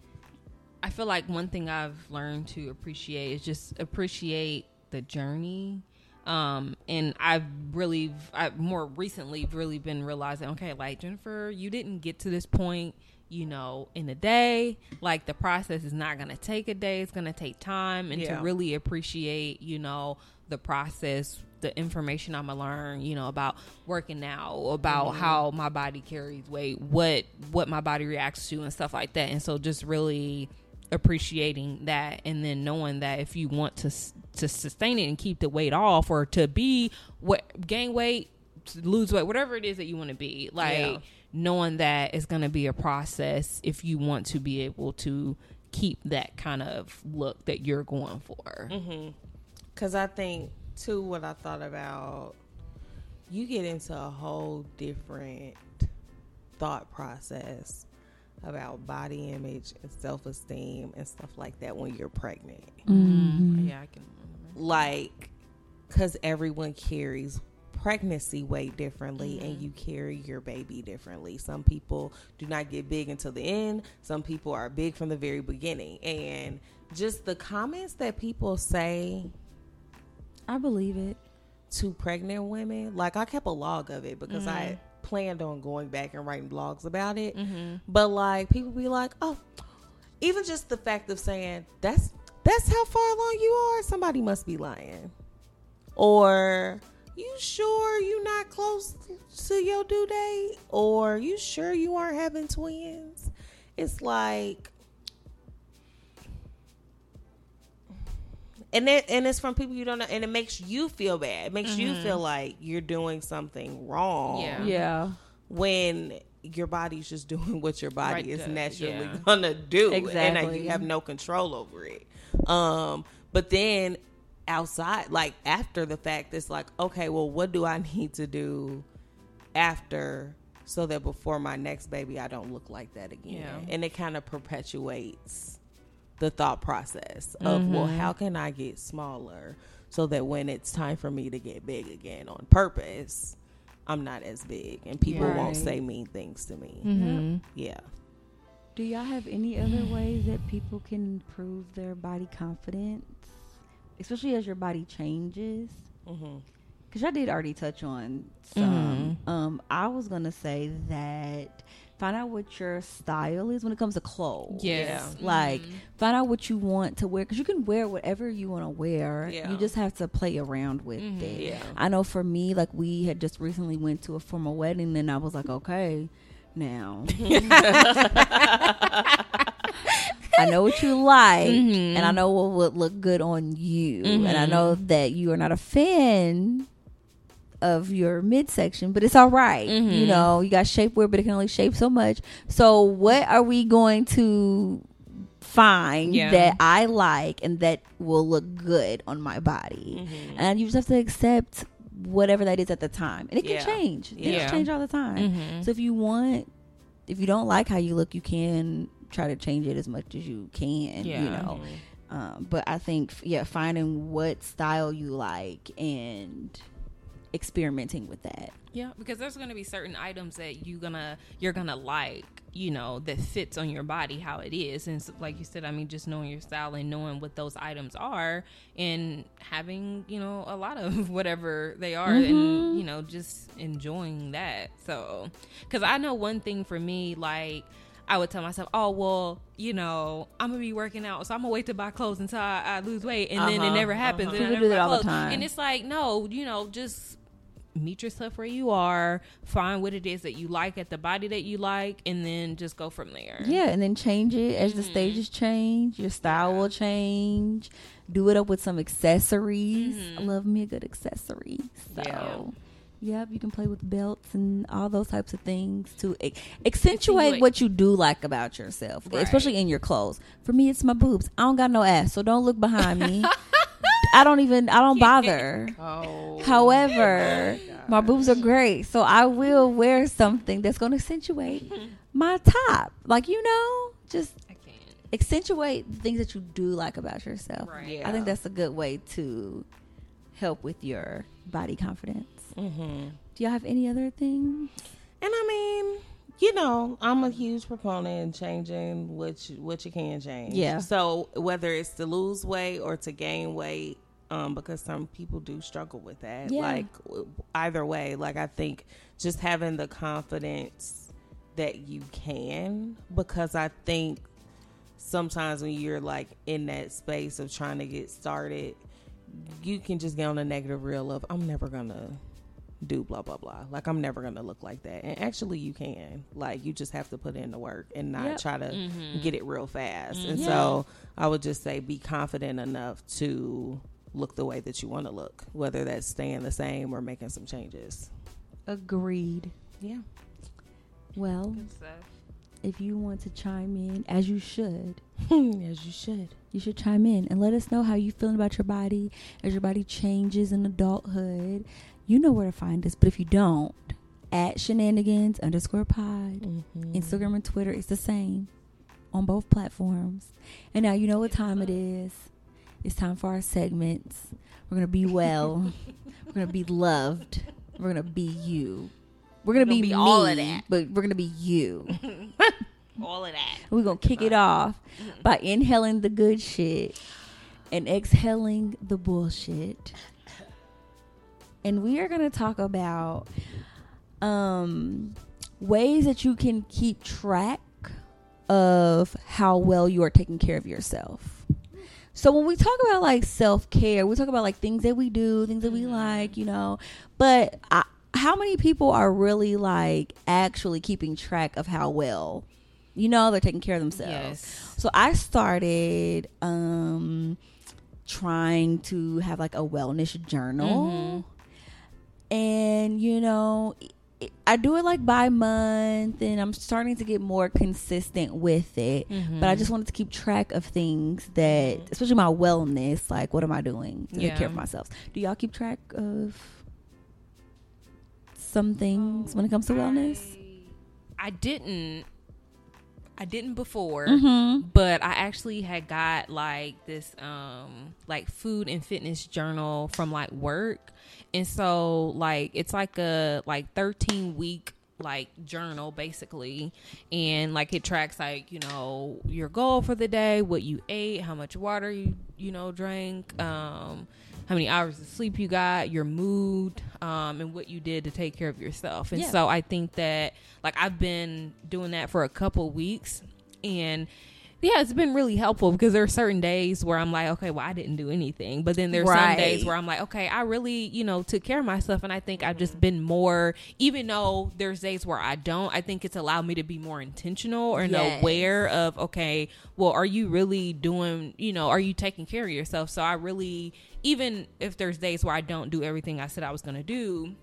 I feel like one thing I've learned to appreciate is just appreciate the journey. Um, and I've really, I've more recently really been realizing, okay, like Jennifer, you didn't get to this point, you know, in a day. Like the process is not going to take a day; it's going to take time, and Yeah. to really appreciate, you know, the process, the information I'm gonna learn, you know, about working out, about how my body carries weight, what what my body reacts to, and stuff like that. And so, just really appreciating that, and then knowing that if you want to to sustain it and keep the weight off, or to be what gain weight, lose weight, whatever it is that you want to be, like Yeah. knowing that it's gonna be a process if you want to be able to keep that kind of look that you're going for. Mm-hmm. Because I think, too, what I thought about, you get into a whole different thought process about body image and self esteem and stuff like that when you're pregnant. Mm-hmm. Mm-hmm. Yeah, I can. Like, because everyone carries pregnancy weight differently and mm-hmm. you carry your baby differently. Some people do not get big until the end, some people are big from the very beginning. And just the comments that people say I believe it. to pregnant women. Like I kept a log of it because I mm-hmm. planned on going back and writing blogs about it. Mm-hmm. But like people be like, "Oh, even just the fact of saying that's that's how far along you are, somebody must be lying." Or you sure you not close to your due date? Or you sure you aren't having twins? It's like and it and it's from people you don't know and it makes you feel bad it makes you mm-hmm. feel like you're doing something wrong Yeah. Yeah. when your body's just doing what your body Right, is uh, naturally yeah. gonna do and like, Exactly. you have no control over it um but then outside like after the fact it's like okay well what do i need to do after so that before my next baby i don't look like that again Yeah. and it kind of perpetuates the thought process of well Mm-hmm. how can i get smaller so that when it's time for me to get big again on purpose i'm not as big and people Yeah. won't say mean things to me Mm-hmm. yeah Do y'all have any other ways that people can improve their body confidence, especially as your body changes? hmm Because y'all did already touch on some. Um, I was gonna say that find out what your style is when it comes to clothes. Yes. Like mm-hmm. find out what you want to wear because you can wear whatever you want to wear. Yeah. You just have to play around with mm-hmm. it. Yeah. I know for me, like we had just recently went to a formal wedding, and I was like, okay, now I know what you like, and I mm-hmm. know what would look good on you, and I know that you are not a fan of your midsection, but it's all right. Mm-hmm. You know, you got shapewear, but it can only shape so much. So, what are we going to find Yeah. that I like and that will look good on my body? Mm-hmm. And you just have to accept whatever that is at the time, and it can Yeah. change. Things Yeah. change all the time. Mhm. So, if you want, if you don't like how you look, you can try to change it as much as you can. You know. Um, but I think, yeah, finding what style you like and experimenting with that. Yeah, because there's going to be certain items that you gonna you're gonna like, you know, that fits on your body how it is, and so, like you said, I mean, just knowing your style and knowing what those items are, and having you know a lot of whatever they are, and you know just enjoying that. So, because I know one thing for me, like. I would tell myself, "Oh well, you know, I'm gonna be working out, so I'm gonna wait to buy clothes until I, I lose weight, and then it Uh-huh, never happens. uh-huh. and I People do that all the time. And it's like, no, you know, just meet yourself where you are, find what it is that you like at the body that you like, and then just go from there. Yeah, and then change it as the Mm-hmm. stages change. Your style will change. Do it up with some accessories. I love me a good accessory. So, Mm-hmm. Yeah. yep, you can play with belts and all those types of things to ac- accentuate Accentuate. what you do like about yourself, Right. especially in your clothes. For me, it's my boobs. I don't got no ass, so don't look behind me. I don't even. I don't bother. Oh. However, my boobs are great, so I will wear something that's going to accentuate my top. Like you know, just I can't. accentuate the things that you do like about yourself. Right. I think that's a good way to help with your body confidence. Mm-hmm. Do y'all have any other things? And I mean, you know, I'm a huge proponent in changing what you, what you can change. Yeah. So whether it's to lose weight or to gain weight, um, because some people do struggle with that. Yeah. Like either way, like I think just having the confidence that you can, because I think sometimes when you're like in that space of trying to get started, you can just get on a negative reel of I'm never gonna do blah blah blah. Like I'm never gonna look like that. And actually you can. Like you just have to put in the work and not Yep. try to get it real fast. And Yeah. so I would just say be confident enough to look the way that you want to look, whether that's staying the same or making some changes. Agreed. Yeah. Well, if you want to chime in, as you should, As you should. you should chime in and let us know how you feeling about your body as your body changes in adulthood. You know where to find us, but if you don't, at shenanigans underscore pod, Mm-hmm. Instagram and Twitter, it's the same on both platforms. And now you know what time it is. It's time for our segments. We're gonna be well. we're gonna be loved. We're gonna be you. We're gonna, gonna be, be all of me, that. but we're gonna be you. All of that. We're gonna kick it off by inhaling the good shit and exhaling the bullshit. And we are gonna talk about um ways that you can keep track of how well you are taking care of yourself. So when we talk about like self care, we talk about like things that we do, things that we like, you know. But I, how many people are really like actually keeping track of how well, you know, they're taking care of themselves? Yes. So I started um trying to have like a wellness journal. And you know, I do it like by month and I'm starting to get more consistent with it. But I just wanted to keep track of things that especially my wellness, like what am I doing to take care of myself? Do y'all keep track of some things when it comes to wellness? I didn't. I didn't before, Mm-hmm. but I actually had got like this um like food and fitness journal from like work. And so like it's like a like 13 week like journal basically. And like it tracks like you know your goal for the day what you ate how much water you you know drank um how many hours of sleep you got your mood um and what you did to take care of yourself. And Yeah. so i think that like i've been doing that for a couple weeks. And yeah, it's been really helpful because there are certain days where I'm like, okay, well, I didn't do anything. But then there's some days where I'm like, okay, I really, you know, took care of myself. And I think I've just been more, even though there's days where I don't, I think it's allowed me to be more intentional or Yes. aware of, okay, well, are you really doing, you know, are you taking care of yourself? So I really, even if there's days where I don't do everything I said I was going to do,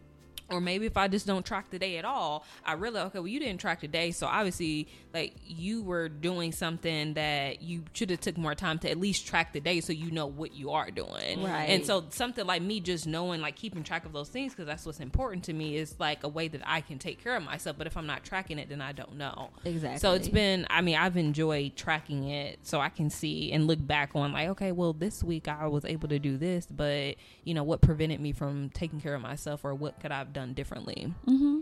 or maybe if I just don't track the day at all, I realize okay, well you didn't track the day, so obviously like you were doing something that you should have took more time to at least track the day so you know what you are doing. Right. And so something like me just knowing like keeping track of those things because that's what's important to me is like a way that I can take care of myself. But if I'm not tracking it, then I don't know. Exactly. So it's been. I mean, I've enjoyed tracking it so I can see and look back on like okay, well this week I was able to do this, but you know what prevented me from taking care of myself or what could I have done differently. Mm-hmm.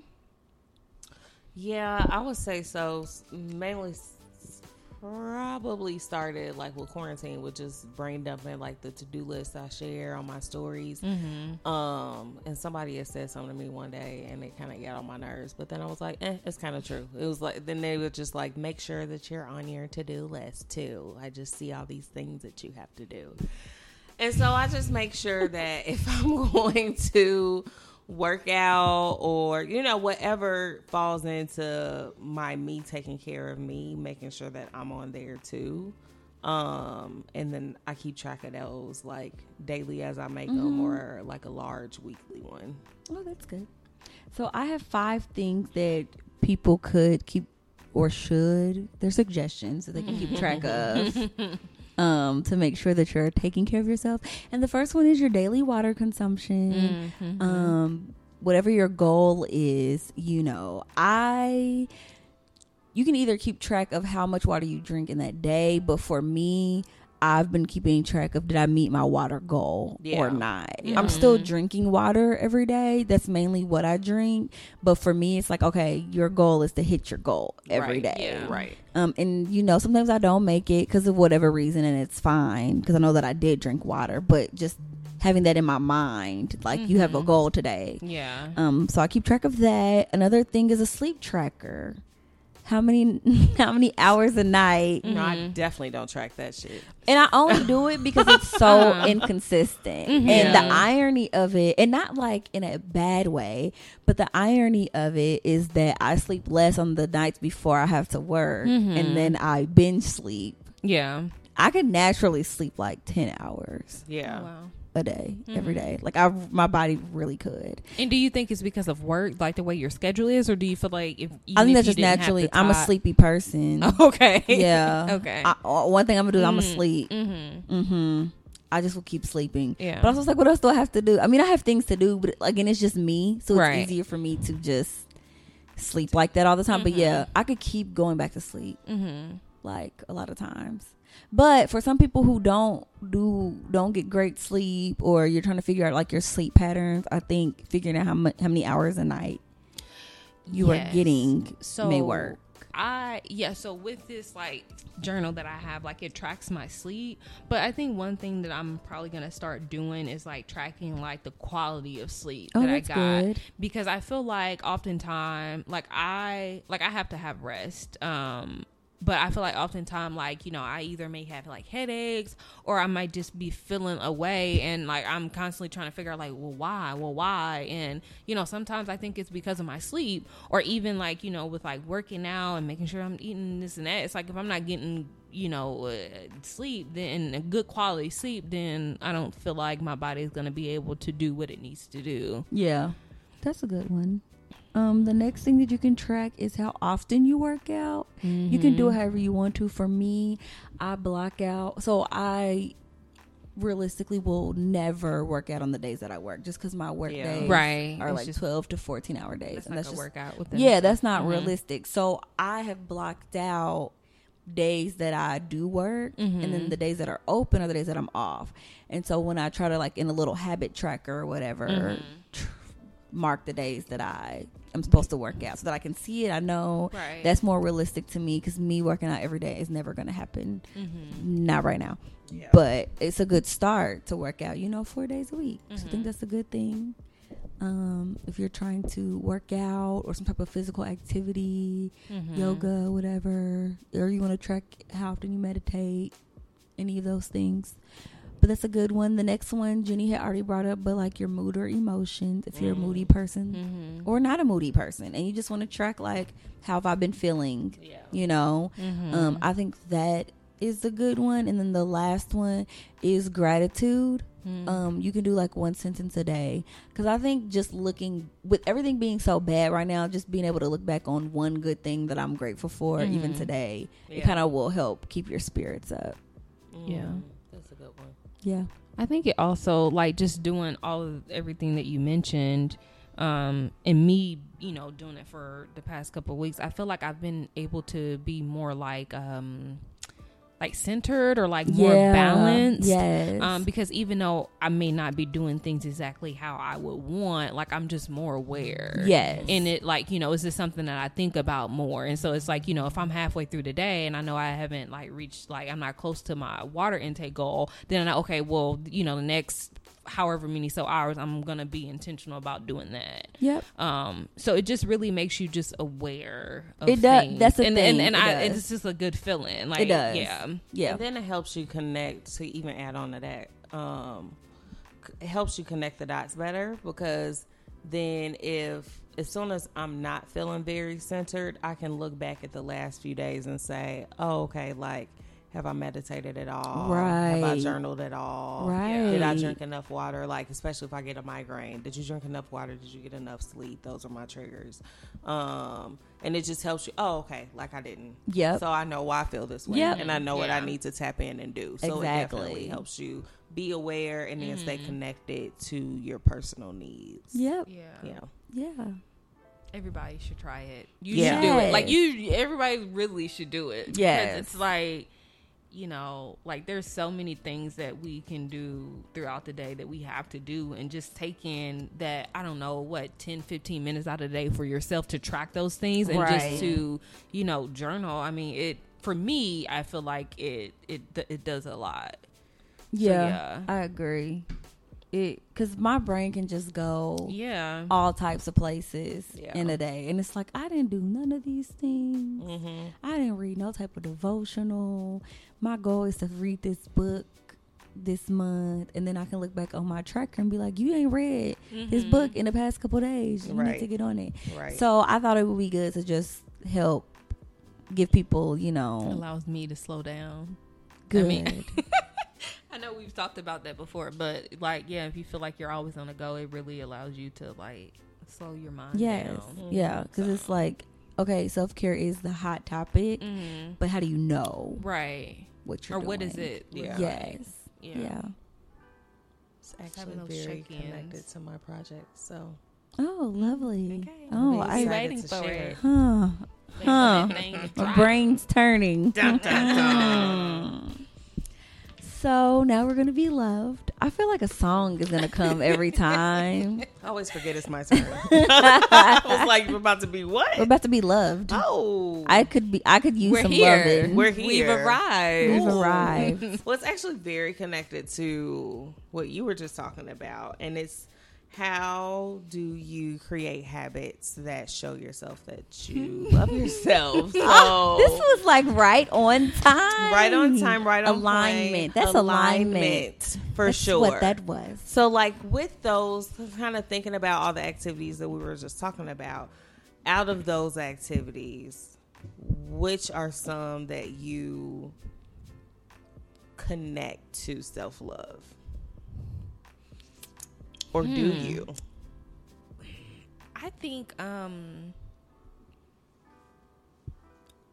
Yeah, I would say so. Mainly, probably started like with quarantine, with just brain dumping like the to do list I share on my stories. Um, and somebody had said something to me one day, and it kind of got on my nerves. But then I was like, eh, it's kind of true. It was like then they were just like, make sure that you're on your to do list too. I just see all these things that you have to do. And so I just make sure that if I'm going to work out or, you know, whatever falls into my me taking care of me, making sure that I'm on there too. Um, and then I keep track of those like daily as I make them or like a large weekly one. Oh, that's good. So I have five things that people could keep or should. They're suggestions that they can keep track of. Um, to make sure that you're taking care of yourself. And the first one is your daily water consumption. Um, whatever your goal is, you know, I you can either keep track of how much water you drink in that day, but for me, I've been keeping track of did I meet my water goal Yeah. or not. I'm still drinking water every day. That's mainly what I drink. But for me, it's like, okay, your goal is to hit your goal every Right, day. yeah. Right. Um, and you know, sometimes I don't make it because of whatever reason, and it's fine because I know that I did drink water. But just having that in my mind, like you have a goal today. Yeah. Um, so I keep track of that. Another thing is a sleep tracker. How many how many hours a night? No, I mm-hmm. definitely don't track that shit. And I only do it because it's so uh-huh. inconsistent. Mm-hmm. And the irony of it, and not like in a bad way, but the irony of it is that I sleep less on the nights before I have to work, and mm-hmm. then I binge sleep. Yeah. I could naturally sleep like 10 hours Yeah. Oh, Wow. A day, every day. Like, I, my body really could. And do you think it's because of work, like the way your schedule is, or do you feel like if even I think if that's just naturally, I'm a sleepy person. Okay. Yeah. okay. I, uh, one thing I'm gonna do is I'm gonna sleep. mm-hmm. Mm-hmm. I just will keep sleeping. Yeah. But I was like, what else do I have to do? I mean, I have things to do, but again, it's just me, so it's Right. easier for me to just sleep like that all the time. But yeah, I could keep going back to sleep Mm-hmm. like a lot of times. But for some people who don't do don't get great sleep, or you're trying to figure out like your sleep patterns, I think figuring out how much how many hours a night you Yes. are getting so may work. I yeah, so with this like journal that I have, like it tracks my sleep. But I think one thing that I'm probably gonna start doing is like tracking like the quality of sleep Oh, that I got. good. Because I feel like oftentimes like I like I have to have rest. Um but I feel like oftentimes, like, you know, I either may have like headaches or I might just be feeling away and like I'm constantly trying to figure out, like, well, why? Well, why? And, you know, sometimes I think it's because of my sleep or even like, you know, with like working out and making sure I'm eating this and that. It's like if I'm not getting, you know, uh, sleep, then a good quality sleep, then I don't feel like my body is going to be able to do what it needs to do. Yeah, that's a good one. Um, the next thing that you can track is how often you work out. You can do it however you want to. For me, I block out. So I realistically will never work out on the days that I work, just because my work Yeah. days Right. are It's like just- twelve to fourteen hour days, That's and not that's a just workout with them. yeah, that's not Mhm. realistic. So I have blocked out days that I do work and then the days that are open are the days that I'm off. And so when I try to like in a little habit tracker or whatever tr- mark the days that I am supposed to work out so that I can see it, I know Right. that's more realistic to me cuz me working out every day is never going to happen. Not right now. Yeah. But it's a good start to work out, you know, 4 days a week. So I Mm-hmm. think that's a good thing um, if you're trying to work out or some type of physical activity, Mm-hmm. yoga, whatever, or you want to track how often you meditate, any of those things. But that's a good one. The next one, Jenny had already brought up, but like your mood or emotions, if you're a moody person Mm-hmm. or not a moody person, and you just want to track like how have I been feeling, Yeah. you know, Mm-hmm. um, I think that is a good one, and then the last one is gratitude. Mm-hmm. Um, you can do like one sentence a day because I think just looking with everything being so bad right now, just being able to look back on one good thing that I'm grateful for even today, it kind of will help keep your spirits up. Yeah. Mm, That's a good one. Yeah. I think it also like just doing all of everything that you mentioned, um, and me, you know, doing it for the past couple weeks. I feel like I've been able to be more like, um, like centered or like more Yeah. balanced. Yes. Um, because even though I may not be doing things exactly how I would want, like I'm just more aware. Yes. And it like, you know, is this something that I think about more? And so it's like, you know, if I'm halfway through the day and I know I haven't like reached like I'm not close to my water intake goal, then I okay, well, you know, the next however many so hours I'm gonna be intentional about doing that. Yep. Um, so it just really makes you just aware. Of It does- things. that's the and, thing, and, and it I, does. it's just a good feeling. Like, It does. yeah, Yeah. And then it helps you connect to even add on to that. Um, it helps you connect the dots better because then if as soon as I'm not feeling very centered, I can look back at the last few days and say, "Oh, okay, like have I meditated at all? Have I journaled at all? Right. Did I drink enough water? Like, especially if I get a migraine, did you drink enough water? Did you get enough sleep? Those are my triggers. Um, and it just helps you. Oh, okay, like I didn't. Yeah. So I know why I feel this way, Yep. and I know what I need to tap in and do. So it Exactly. definitely helps you be aware and then stay Mm-hmm. connected to your personal needs. Yep. yeah, Yeah. Yeah. Everybody should try it. You Yeah. should do it. Like you, everybody really should do it. Because Yes. it's like, you know, like there's so many things that we can do throughout the day that we have to do, and just taking that I don't know what 10, 15 minutes out of the day for yourself to track those things and Right. just to you know journal. I mean, it for me, I feel like it it it does a lot. Yeah. yeah. I agree. It because my brain can just go Yeah. all types of places Yeah. in a day, and it's like I didn't do none of these things. Mm-hmm. I didn't read no type of devotional. My goal is to read this book this month, and then I can look back on my tracker and be like, "You ain't read this Mhm. book in the past couple days. You need to get on it." Right. So I thought it would be good to just help give people, you know, it allows me to slow down. good. I mean- I know we've talked about that before, but like, yeah, if you feel like you're always on the go, it really allows you to like slow your mind yes, down. yeah, because it's like, okay, self care is the hot topic, Mhm. but how do you know Right. What you're Or what is it? Yeah. Yes. Yeah. Yeah. It's actually very connected to my project. So Oh, lovely. Okay. Oh, I'm waiting for share it. Huh. Huh. that thing to My brain's turning. Dun, dun, dun. So now we're gonna be loved. I feel like a song is gonna come every time. I always forget it's my turn. I was like, we're about to be what? We're about to be loved. Oh, I could be. I could use We're some here. loving. We're here. We've arrived. We've Ooh. arrived. Well, it's actually very connected to what you were just talking about, and it's how do you create habits that show yourself that you love yourself? So Oh, this was like right on time. right on time, right on alignment. point. That's alignment. for That's sure. What that was. So, like with those, kind of thinking about all the activities that we were just talking about, out of those activities, which are some that you connect to self love? Or do Hmm. you? I think um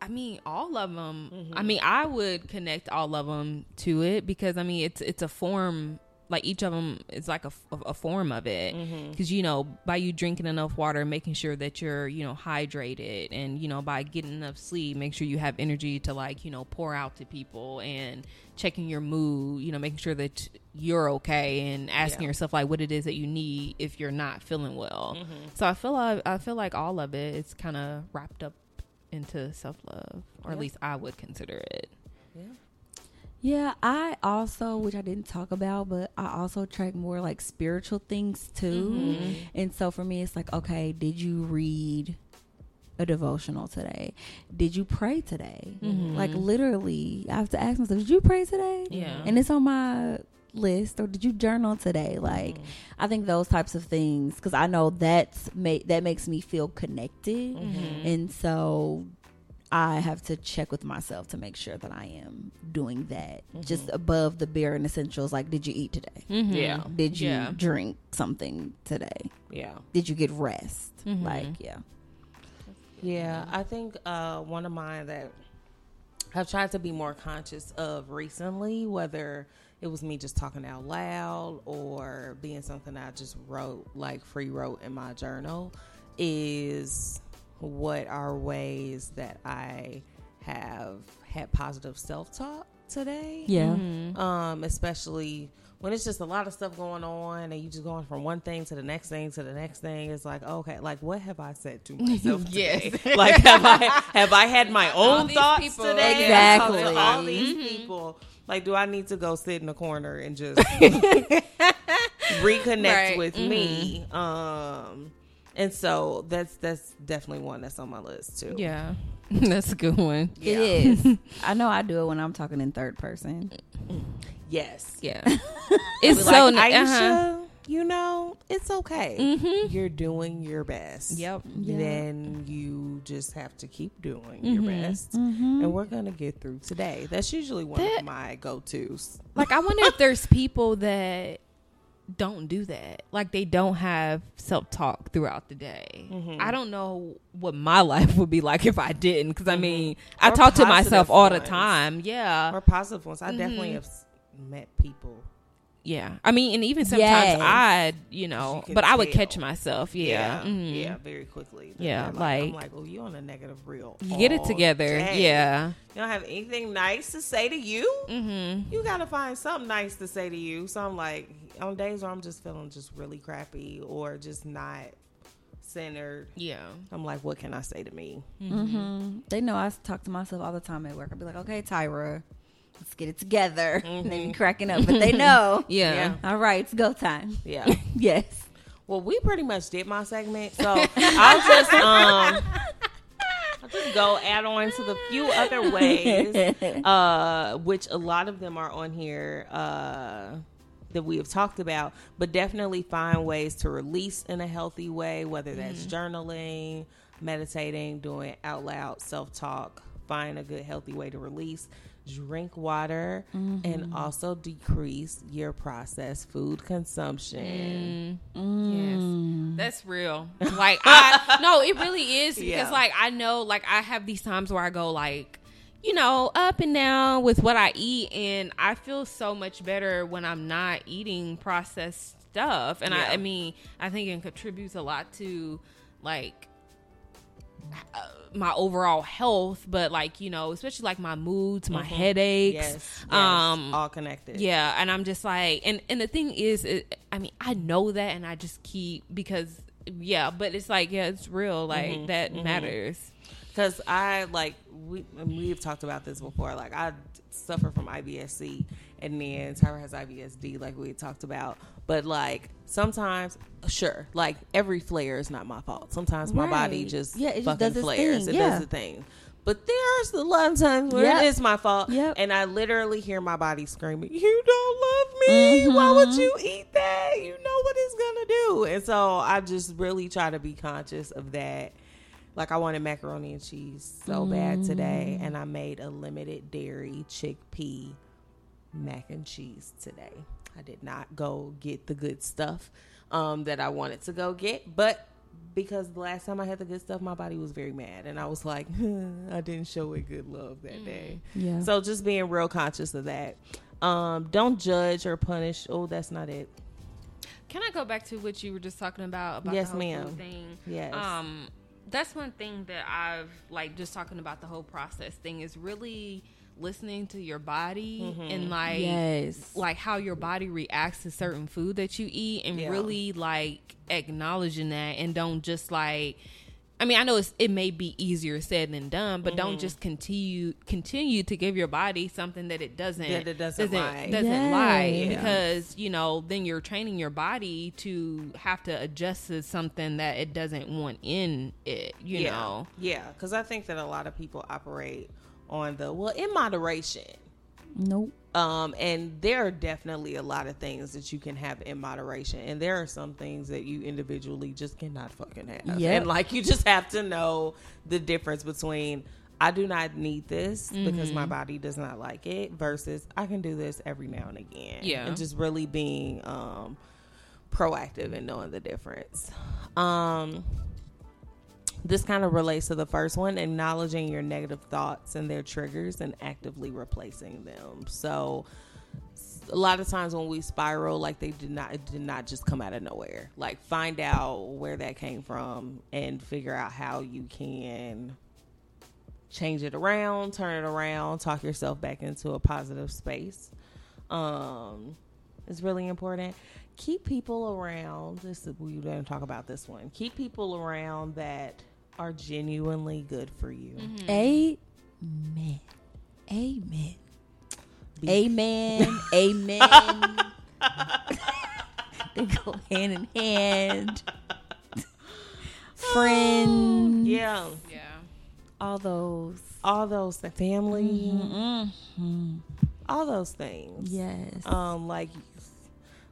I mean all of them. I mean I would connect all of them to it because I mean it's it's a form like each of them is like a, a form of it because you know by you drinking enough water making sure that you're you know hydrated and you know by getting enough sleep make sure you have energy to like you know pour out to people and checking your mood you know making sure that you're okay and asking Yeah. yourself like what it is that you need if you're not feeling well so i feel like i feel like all of it is kind of wrapped up into self-love or at least i would consider it Yeah. Yeah, I also, which I didn't talk about, but I also track more like spiritual things too. Mm-hmm. And so for me, it's like, okay, did you read a devotional today? Did you pray today? Like literally, I have to ask myself, did you pray today? Yeah. And it's on my list or did you journal today like i think those types of things because i know that's ma- that makes me feel connected Mm-hmm. and so I have to check with myself to make sure that I am doing that. Mm-hmm. Just above the bare and essentials. Like, did you eat today? Mhm. Yeah. Did you Yeah. drink something today? Yeah. Did you get rest? Mhm. Like, yeah. Yeah, I think uh, one of mine that I've tried to be more conscious of recently, whether it was me just talking out loud or being something I just wrote, like free wrote in my journal, is what are ways that I have had positive self talk today. Yeah. Mm-hmm. Um, especially when it's just a lot of stuff going on and you just going from one thing to the next thing to the next thing. It's like, okay, like what have I said to myself today? Like have I have I had my All own these thoughts people. today? Exactly. To all these Mhm. people. Like, do I need to go sit in a corner and just reconnect Right. with Mhm. me? Um, and so that's that's definitely one that's on my list too. Yeah. That's a good one. Yeah. It is. I know I do it when I'm talking in third person. Yes. Yeah. It's like, so Aisha, uh-huh. you know, it's okay. Mhm. You're doing your best. Yep. Yeah. Then you just have to keep doing your Mhm. best. Mm-hmm. And we're gonna get through today. That's usually one That- of my go tos. Like I wonder if there's people that don't do that. Like they don't have self talk throughout the day. Mhm. I don't know what my life would be like if I didn't. Because I Mhm. mean, I Or talk to myself positive all the time. Yeah, Or positive ones. I definitely Mhm. have met people. yeah. I mean, and even sometimes Yes. I, you know, You can but I would tell. catch myself. Yeah, Yeah, Mhm. yeah, very quickly. That Yeah, they're I'm like- like, oh, you on a negative reel. You get it together. day. Yeah. You don't have anything nice to say to you. Mm-hmm. You gotta find something nice to say to you. So I'm like, on days where I'm just feeling just really crappy or just not centered. Yeah. I'm like, what can I say to me? Mm-hmm. They know I talk to myself all the time at work. I'd be like, okay, Tyra, let's get it together. And they be cracking up, but they know. Yeah. Yeah. All right, it's go time. Yeah. Yes. well, we pretty much did my segment, so I'll just um, I'll just go add on to the few other ways, uh, which a lot of them are on here. Uh, that we have talked about, but definitely find ways to release in a healthy way, whether that's journaling, meditating, doing out loud self talk. Find a good healthy way to release. Drink water and mm-hmm. also decrease your processed food consumption. Mm. Yes, mm. that's real. Like I no, it really is because Yeah. like I know like I have these times where I go like you know up and down with what I eat and I feel so much better when I'm not eating processed stuff and I, Yeah. I mean I think it contributes a lot to like my overall health but like you know especially like my moods my headaches Yes, yes, um all connected. yeah, and I'm just like, and and the thing is, it, I mean, I know that, and I just keep because yeah, but it's like yeah, it's real, like Mm-hmm, that matters. because I like we we've talked about this before. Like I suffer from IBS-C, and then Tyra has IBS-D, like we talked about. But like sometimes, sure, like every flare is not my fault. Sometimes my body just Yeah, it just fucking does flares. It Yeah. does the thing. But there's a lot of times where Yep. it is my fault, Yep. and I literally hear my body screaming, "You don't love me. Why would Mm-hmm. you eat that? You know what it's gonna do." And so I just really try to be conscious of that. Like I wanted macaroni and cheese so bad today, and I made a limited dairy chickpea mac and cheese today. I did not go get the good stuff um, that I wanted to go get, but because the last time I had the good stuff, my body was very mad, and I was like, I didn't show it good love that day. Yeah. So just being real conscious of that. Um, don't judge or punish. Oh, that's not it. Can I go back to what you were just talking about about Yes, the whole ma'am. thing? Yes. Um, that's one thing that I've like just talking about the whole process thing is really listening to your body Mm-hmm. and like yes. like how your body reacts to certain food that you eat and Yeah. really like acknowledging that and don't just like I mean, I know it's, it may be easier said than done, but Mm-hmm. don't just continue continue to give your body something that it doesn't That it doesn't like. doesn't Yes. like Yeah. because you know then you're training your body to have to adjust to something that it doesn't want in it. You yeah. know, Yeah, because I think that a lot of people operate on the well in moderation. Nope. Um, and there are definitely a lot of things that you can have in moderation, and there are some things that you individually just cannot fucking have. Yep. And like you just have to know the difference between I do not need this because my body does not like it versus I can do this every now and again. Yeah. And just really being um proactive and knowing the difference. Um this kind of relates to the first one, acknowledging your negative thoughts and their triggers and actively replacing them. So a lot of times when we spiral like they did not did not just come out of nowhere. Like find out where that came from and figure out how you can change it around turn it around talk yourself back into a positive space. Um it's really important. Keep people around this is we didn't talk about this one. Keep people around that are genuinely good for you Amen. Amen. Be- Amen. Amen. they go hand in hand. Friends. yeah Yeah. All those. all those the family Mm-hmm. all those things Yes. um like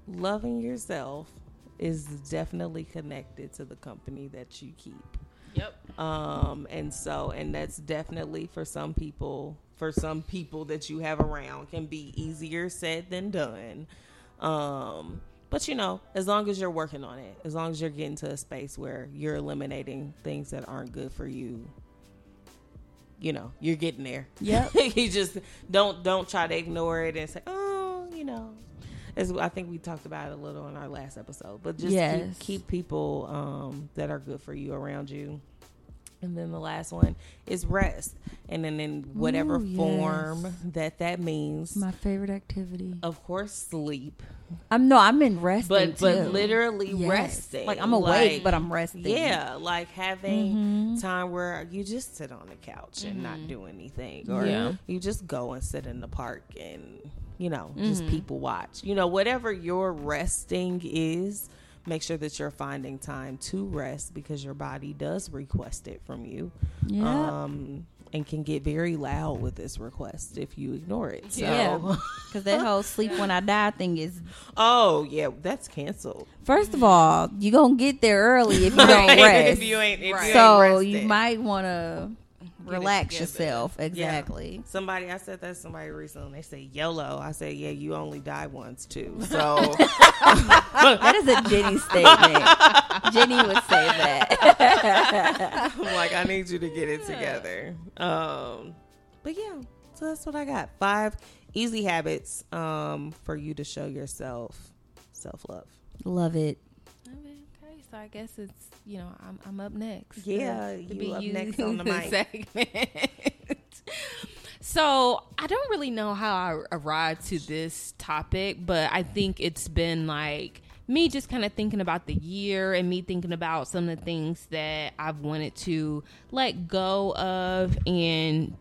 loving yourself is definitely connected to the company that you keep Yep. um and so and that's definitely for some people for some people that you have around can be easier said than done um but you know as long as you're working on it as long as you're getting to a space where you're eliminating things that aren't good for you you know you're getting there Yep. you just don't don't try to ignore it and say oh you know as i think we talked about it a little in our last episode but just Yes. keep, keep people um, that are good for you around you and then the last one is rest and then in whatever Ooh, yes. form that that means My favorite activity. of course sleep I'm no, I'm in resting but but literally Yes. resting Like I'm awake, Like, but I'm resting. yeah, like having Mm-hmm. time where you just sit on the couch and not do anything, or Yeah. you just go and sit in the park and you know Mm-hmm. just people watch. You know, whatever your resting is, make sure that you're finding time to rest because your body does request it from you. Yeah. Um, and can get very loud with this request if you ignore it. So, Yeah. Because that whole sleep when I die thing is, oh yeah, that's canceled. first of all, you going to get there early if you don't rest. if you ain't, if Right. you so ain't you might want to relax yourself. Exactly. Somebody, I said that to somebody recently. They say YOLO. I said, yeah, you only die once too. So That is a Jenny statement. Jenny would say that. I'm like, I need you to get it together. Um, but yeah, so that's what I got. Five easy habits um, for you to show yourself self love. Love it. So I guess it's you know I'm I'm up next. Yeah, you up next on the mic. segment. so I don't really know how I arrived to this topic, but I think it's been like me just kind of thinking about the year and me thinking about some of the things that I've wanted to let go of and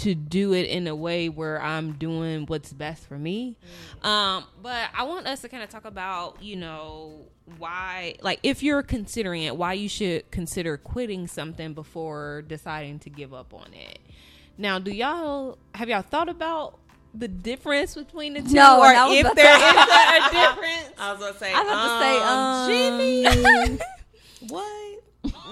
to do it in a way where I'm doing what's best for me. Um, but I want us to kind of talk about, you know, why, like, if you're considering it, why you should consider quitting something before deciding to give up on it. Now, do y'all have y'all thought about the difference between the two, No, or and I was if there is a, difference? I was gonna say, I was about to say, um, Jimmy, what?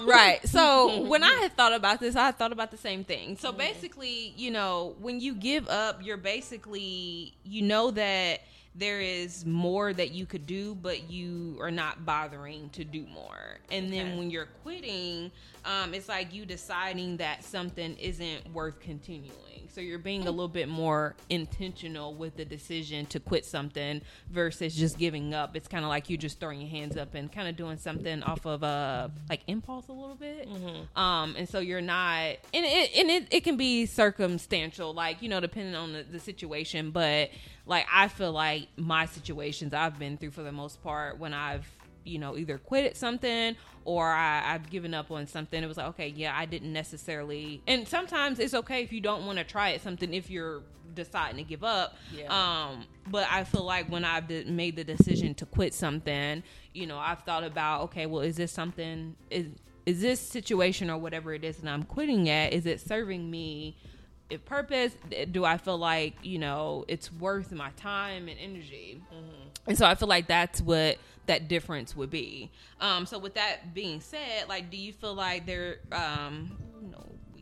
Right. So when I had thought about this, I had thought about the same thing. So basically, you know, when you give up, you're basically you know that there is more that you could do, but you are not bothering to do more. And then Okay. when you're quitting, um, it's like you deciding that something isn't worth continuing. So you're being a little bit more intentional with the decision to quit something versus just giving up. It's kind of like you just throwing your hands up and kind of doing something off of a like impulse a little bit. Um, and so you're not, and it and it, it can be circumstantial, like you know, depending on the, the situation. But like I feel like my situations I've been through for the most part when I've you know either quitted something or I, I've given up on something. It was like, okay, yeah, I didn't necessarily. And sometimes it's okay if you don't want to try it something if you're deciding to give up. Yeah. Um, but I feel like when I've de- made the decision to quit something, you know, I've thought about, okay, well, is this something? Is is this situation or whatever it is that I'm quitting at? Is it serving me? a purpose do i feel like you know it's worth my time and energy and so i feel like that's what that difference would be um so with that being said like do you feel like there um no we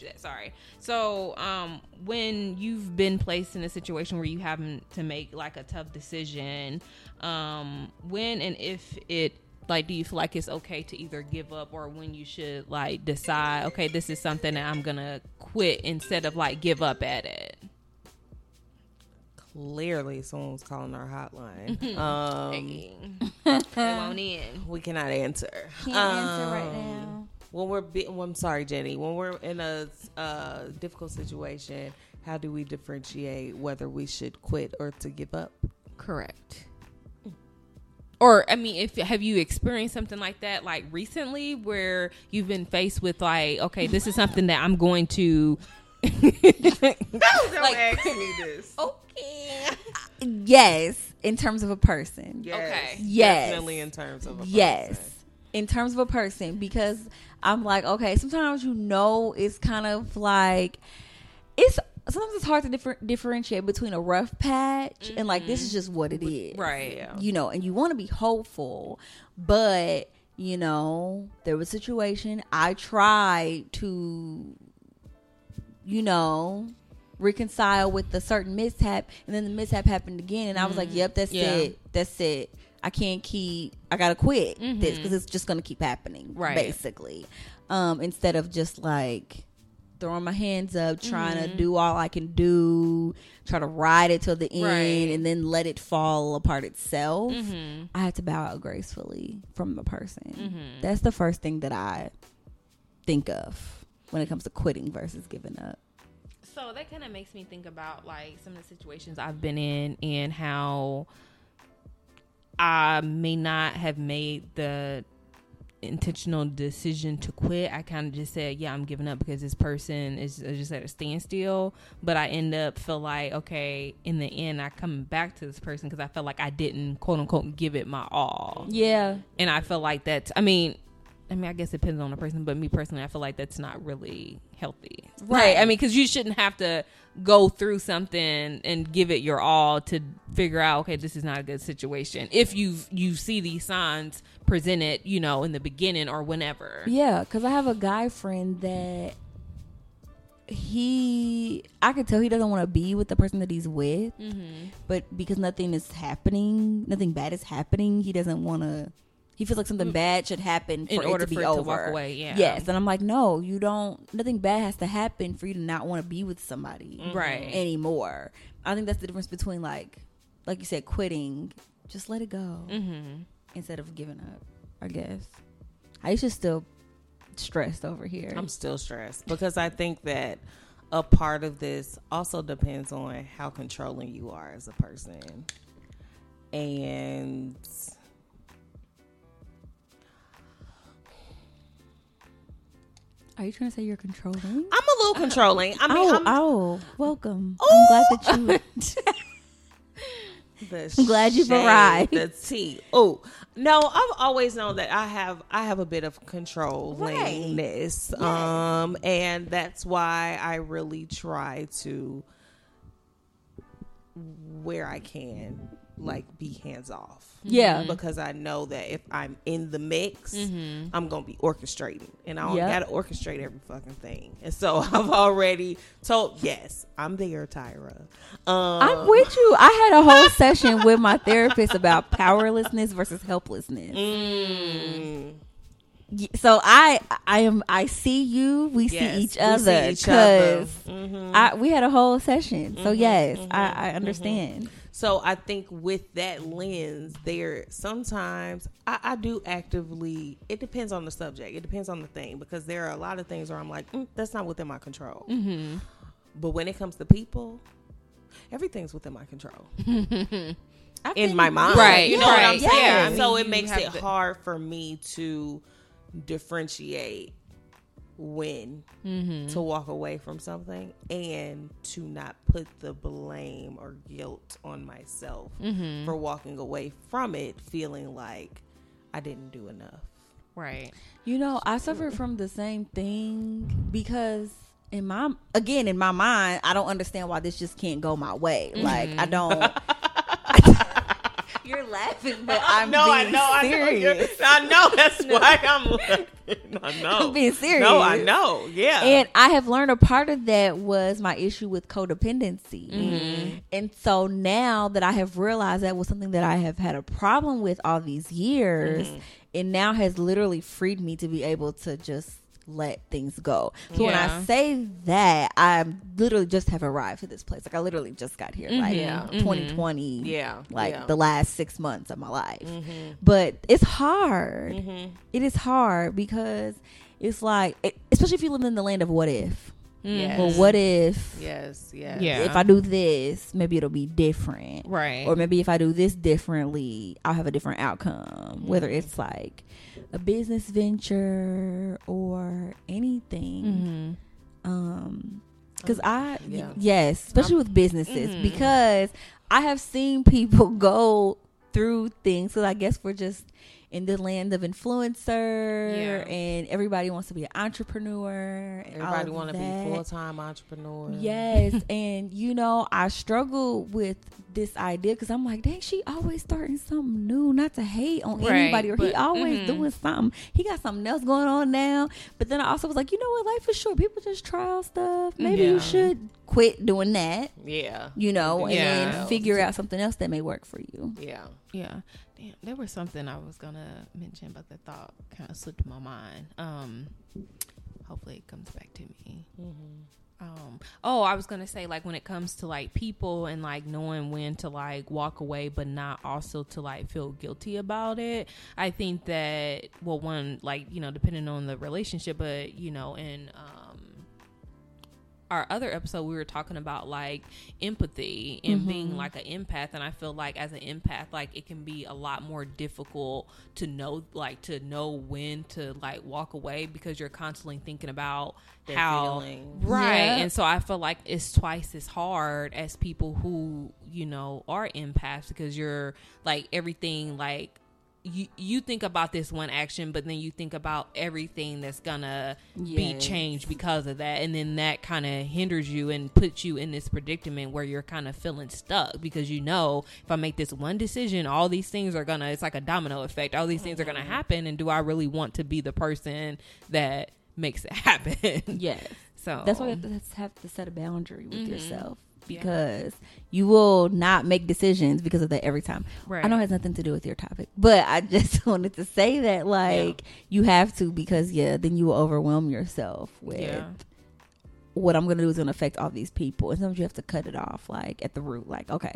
you that. Sorry. So, um, when you've been placed in a situation where you having to make like a tough decision, um, when and if it like do you feel like it's okay to either give up or when you should like decide okay this is something that i'm gonna quit instead of like give up at it Clearly, someone's calling our hotline. um, it won't end we cannot answer. Can't answer right Um, now. When we're, be- well, I'm sorry, Jenny. When we're in a uh, difficult situation, how do we differentiate whether we should quit or to give up? correct or i mean if have you experienced something like that like recently where you've been faced with like okay this is something that i'm going to Like, asking me this. okay Yes, in terms of a person. Yes, Okay. Yes. Definitely in terms of a Yes. person. In terms of a person, because I'm like, okay, sometimes you know it's kind of like it's sometimes it's hard to differ- differentiate between a rough patch and like this is mm-hmm. just what it is. right Yeah. You know, and you want to be hopeful, but you know, there was a situation I tried to you know, reconcile with the certain mishap and then the mishap happened again and I was like, "Yep, that's Yeah. it. That's it. I can't keep I got to quit this cuz it's just going to keep happening." Right. Basically. Um instead of just like throwing my hands up, trying to do all I can do, try to ride it till the end Right. and then let it fall apart itself. Mm-hmm. I had to bow out gracefully from the person. That's the first thing that I think of when it comes to quitting versus giving up. So that kind of makes me think about like some of the situations I've been in and how I may not have made the intentional decision to quit. I kind of just said, "Yeah, I'm giving up because this person is is just at a standstill." But I end up feel like, okay, in the end, I come back to this person because I felt like I didn't quote unquote give it my all, Yeah. and I feel like that's. I mean. I mean, I guess it depends on the person, but me personally, I feel like that's not really healthy. Right. I mean, because you shouldn't have to go through something and give it your all to figure out, okay, this is not a good situation. If you you see these signs presented, you know, in the beginning or whenever. Yeah, because I have a guy friend that he, I could tell he doesn't want to be with the person that he's with, Mm-hmm. but because nothing is happening, nothing bad is happening, he doesn't want to. He feels like something bad should happen for Mm. In it order to be for it to over. walk away, yeah. Yes, and I'm like, no, you don't. Nothing bad has to happen for you to not want to be with somebody Right. anymore. I think that's the difference between like, like you said, quitting. Just let it go Mm-hmm. instead of giving up. I guess. I used to still stressed over here. I'm still stressed because I think that a part of this also depends on how controlling you are as a person. And Are you trying to say you're controlling? I'm a little controlling. I mean, oh, I'm oh, welcome. I'm glad that you. the I'm glad you've arrived. The tea. Oh no, I've always known that I have I have a bit of controllingness, um, and that's why I really try to, where I can, like be hands off. Yeah. because I know that if I'm in the mix, I'm gonna be orchestrating, and I Yep. gotta orchestrate every fucking thing. And so I've already told, yes, I'm there, Tyra. Um, I'm with you. I had a whole session with my therapist about powerlessness versus helplessness. mm, So I, I am. I see you. We Yes, see each other each other. because Mhm. I we had a whole session. So yes, mhm, I, I understand. So I think with that lens, there sometimes I, I do actively. It depends on the subject. It depends on the thing because there are a lot of things where I'm like, mm, that's not within my control. Mm-hmm. But when it comes to people, everything's within my control in my mind. Right, You know what I'm saying? yeah. So it makes it to- hard for me to differentiate when Mm-hmm. to walk away from something and to not put the blame or guilt on myself Mm-hmm. for walking away from it feeling like I didn't do enough. Right. You know, I suffer from the same thing because in my again in my mind, I don't understand why this just can't go my way. Like I don't. Laughing, but I'm no, I being know, I know. serious. you're- I know. That's why I'm. laughing. I know. I'm being serious. No, I know. Yeah. And I have learned a part of that was my issue with codependency. Mm-hmm. And so now that I have realized that was something that I have had a problem with all these years, Mm-hmm. it now has literally freed me to be able to just let things go. So when I say that, I literally just have arrived to this place. Like I literally just got here, like mm-hmm. Yeah. Mm-hmm. 2020. Yeah. Like Yeah. the last six months of my life. Mm-hmm. But it's hard. Mm-hmm. It is hard because it's like, it- especially if you live in the land of what if. Yes. Well, what if Yes. Yes. Yeah. if I do this, maybe it'll be different. Right. Or maybe if I do this differently, I'll have a different outcome. Whether it's like a business venture or anything. Um, because I Yeah. yes, especially with businesses, because I have seen people go through things. So I guess we're just in the land of influencer, Yeah. and everybody wants to be an entrepreneur. Everybody want to be full time entrepreneur. Yes, and you know, I struggle with this idea because I'm like, dang, she always starting something new. Not to hate on Right, anybody, or he but- always mhm. doing something. He got something else going on now. But then I also was like, you know what, life is short. People just try out stuff. Maybe Yeah. you should quit doing that. Yeah. You know, and Yeah. then figure out something else that may work for you. Yeah. Yeah. Damn, there was something I was gonna mention, but the thought kind of slipped my mind. Um, hopefully it comes back to me. Um, oh, I was gonna say like when it comes to like people and like knowing when to like walk away, but not also to like feel guilty about it. I think that well, one like you know depending on the relationship, but you know and. um our other episode we were talking about like empathy and being mm-hmm. like an empath and i feel like as an empath like it can be a lot more difficult to know like to know when to like walk away because you're constantly thinking about Their how feelings. right Yeah. and so i feel like it's twice as hard as people who you know are empaths because you're like everything like you you think about this one action, but then you think about everything that's gonna be changed because of that, and then that kind of hinders you and puts you in this predicament where you're kind of feeling stuck because you know if I make this one decision, all these things are gonna. It's like a domino effect. All these things are gonna happen, and do I really want to be the person that makes it happen? Yes. so That's why you have to, have to set a boundary with Mhm. yourself Yeah. because you will not make decisions because of that every time. Right. I know it has nothing to do with your topic, but I just wanted to say that like you have to because yeah, then you will overwhelm yourself with Yeah. what I'm going to do is going to affect all these people. And sometimes you have to cut it off like at the root like okay,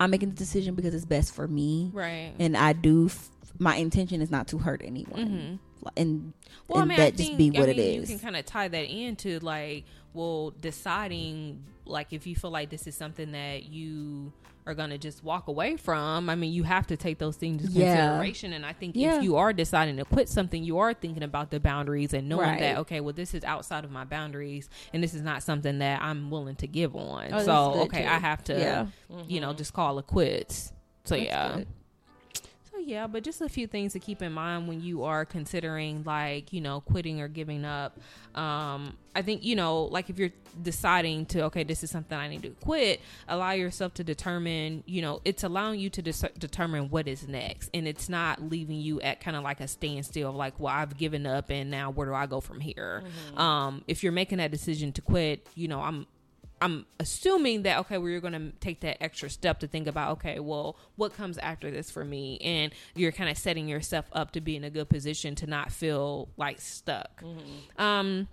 I'm making the decision because it's best for me right. and I do f- my intention is not to hurt anyone. Mhm. And Well, and I mean, that I just think, be I what mean, it You is. can kind of tie that into like, well, deciding like if you feel like this is something that you are gonna just walk away from. I mean, you have to take those things into Yeah. consideration. And I think Yeah. if you are deciding to quit something, you are thinking about the boundaries and knowing Right. that okay, well, this is outside of my boundaries, and this is not something that I'm willing to give on. Oh, so okay, too. I have to, Yeah. you know, mm-hmm. just call it quits. So That's yeah. good. Yeah, but just a few things to keep in mind when you are considering like, you know, quitting or giving up. Um, I think, you know, like if you're deciding to, okay, this is something I need to quit, allow yourself to determine, you know, it's allowing you to dis- determine what is next. And it's not leaving you at kind of like a standstill of like, well, I've given up and now where do I go from here? Um, if you're making that decision to quit, you know, I'm, I'm assuming that okay, well, you're going to take that extra step to think about okay, well, what comes after this for me, and you're kind of setting yourself up to be in a good position to not feel like stuck. Um,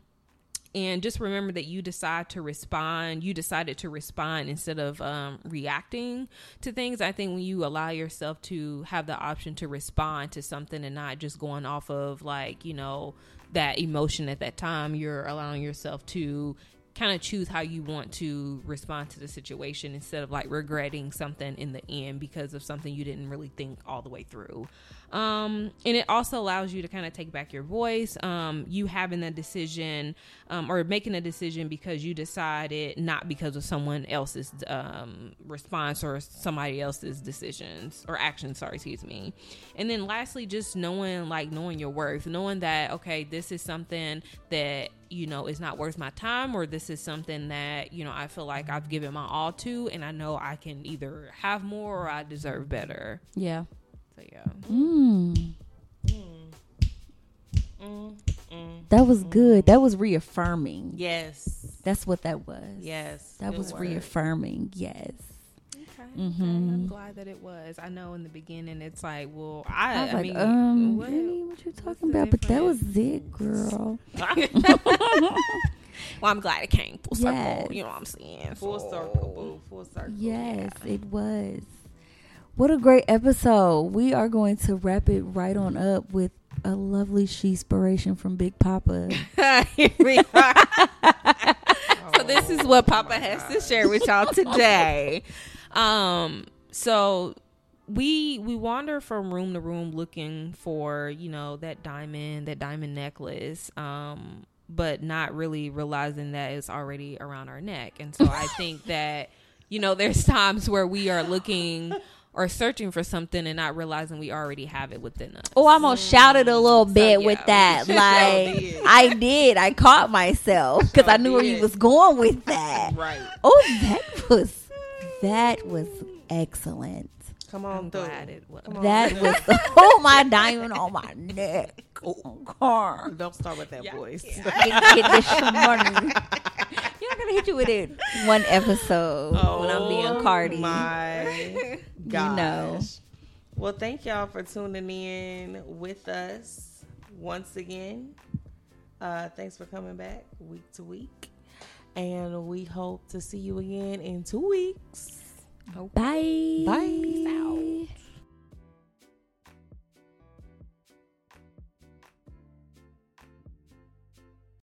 and just remember that you decide to respond. You decided to respond instead of um, reacting to things. I think when you allow yourself to have the option to respond to something and not just going off of like you know that emotion at that time, you're allowing yourself to kind of choose how you want to respond to the situation instead of like regretting something in the end because of something you didn't really think all the way through. Um, and it also allows you to kind of take back your voice. Um, you having a decision um, or making a decision because you decided, not because of someone else's um, response or somebody else's decisions or actions. Sorry, excuse me. And then lastly, just knowing like knowing your worth, knowing that okay, this is something that you know is not worth my time or this is something that you know i feel like i've given my all to and i know i can either have more or i deserve better Yeah. so yeah Mm. Mm, mm. That was good. That was reaffirming. Yes. That's what that was. Yes. That was word. reaffirming. Yes. Okay, Mhm. i'm glad that it was i know in the beginning it's like well i, I was I like, mean um, what- Jenny, what you what's talking about? But that was it, girl. well i'm glad it came full circle Yes. you know what i'm saying Full So- circle, boo. Full circle. Yes, it was. What a great episode. We are going to wrap it right on up with a lovely she inspiration from Big Papa. Here we are. so this is what Papa has to share with y'all today. Um, so we we wander from room to room looking for you know that diamond, that diamond necklace. Um, but not really realizing that it's already around our neck. And so I think that you know there's times where we are looking or searching for something and not realizing we already have it within us. Oh, I almost shouted a little bit with yeah, that. Like did. I did. I caught myself because I knew where you was going with that. Right. Oh, that was that was excellent. Come on, I'm through. glad it was. Come on. That was oh my diamond on my neck. Oh, God. Don't start with that voice. Get, get this money. You're not gonna hit you with it one episode when I'm being Cardi. Oh My gosh. You know. Well, thank y'all for tuning in with us once again. Uh, thanks for coming back week to week. And we hope to see you again in two weeks. Bye. Bye. Peace out.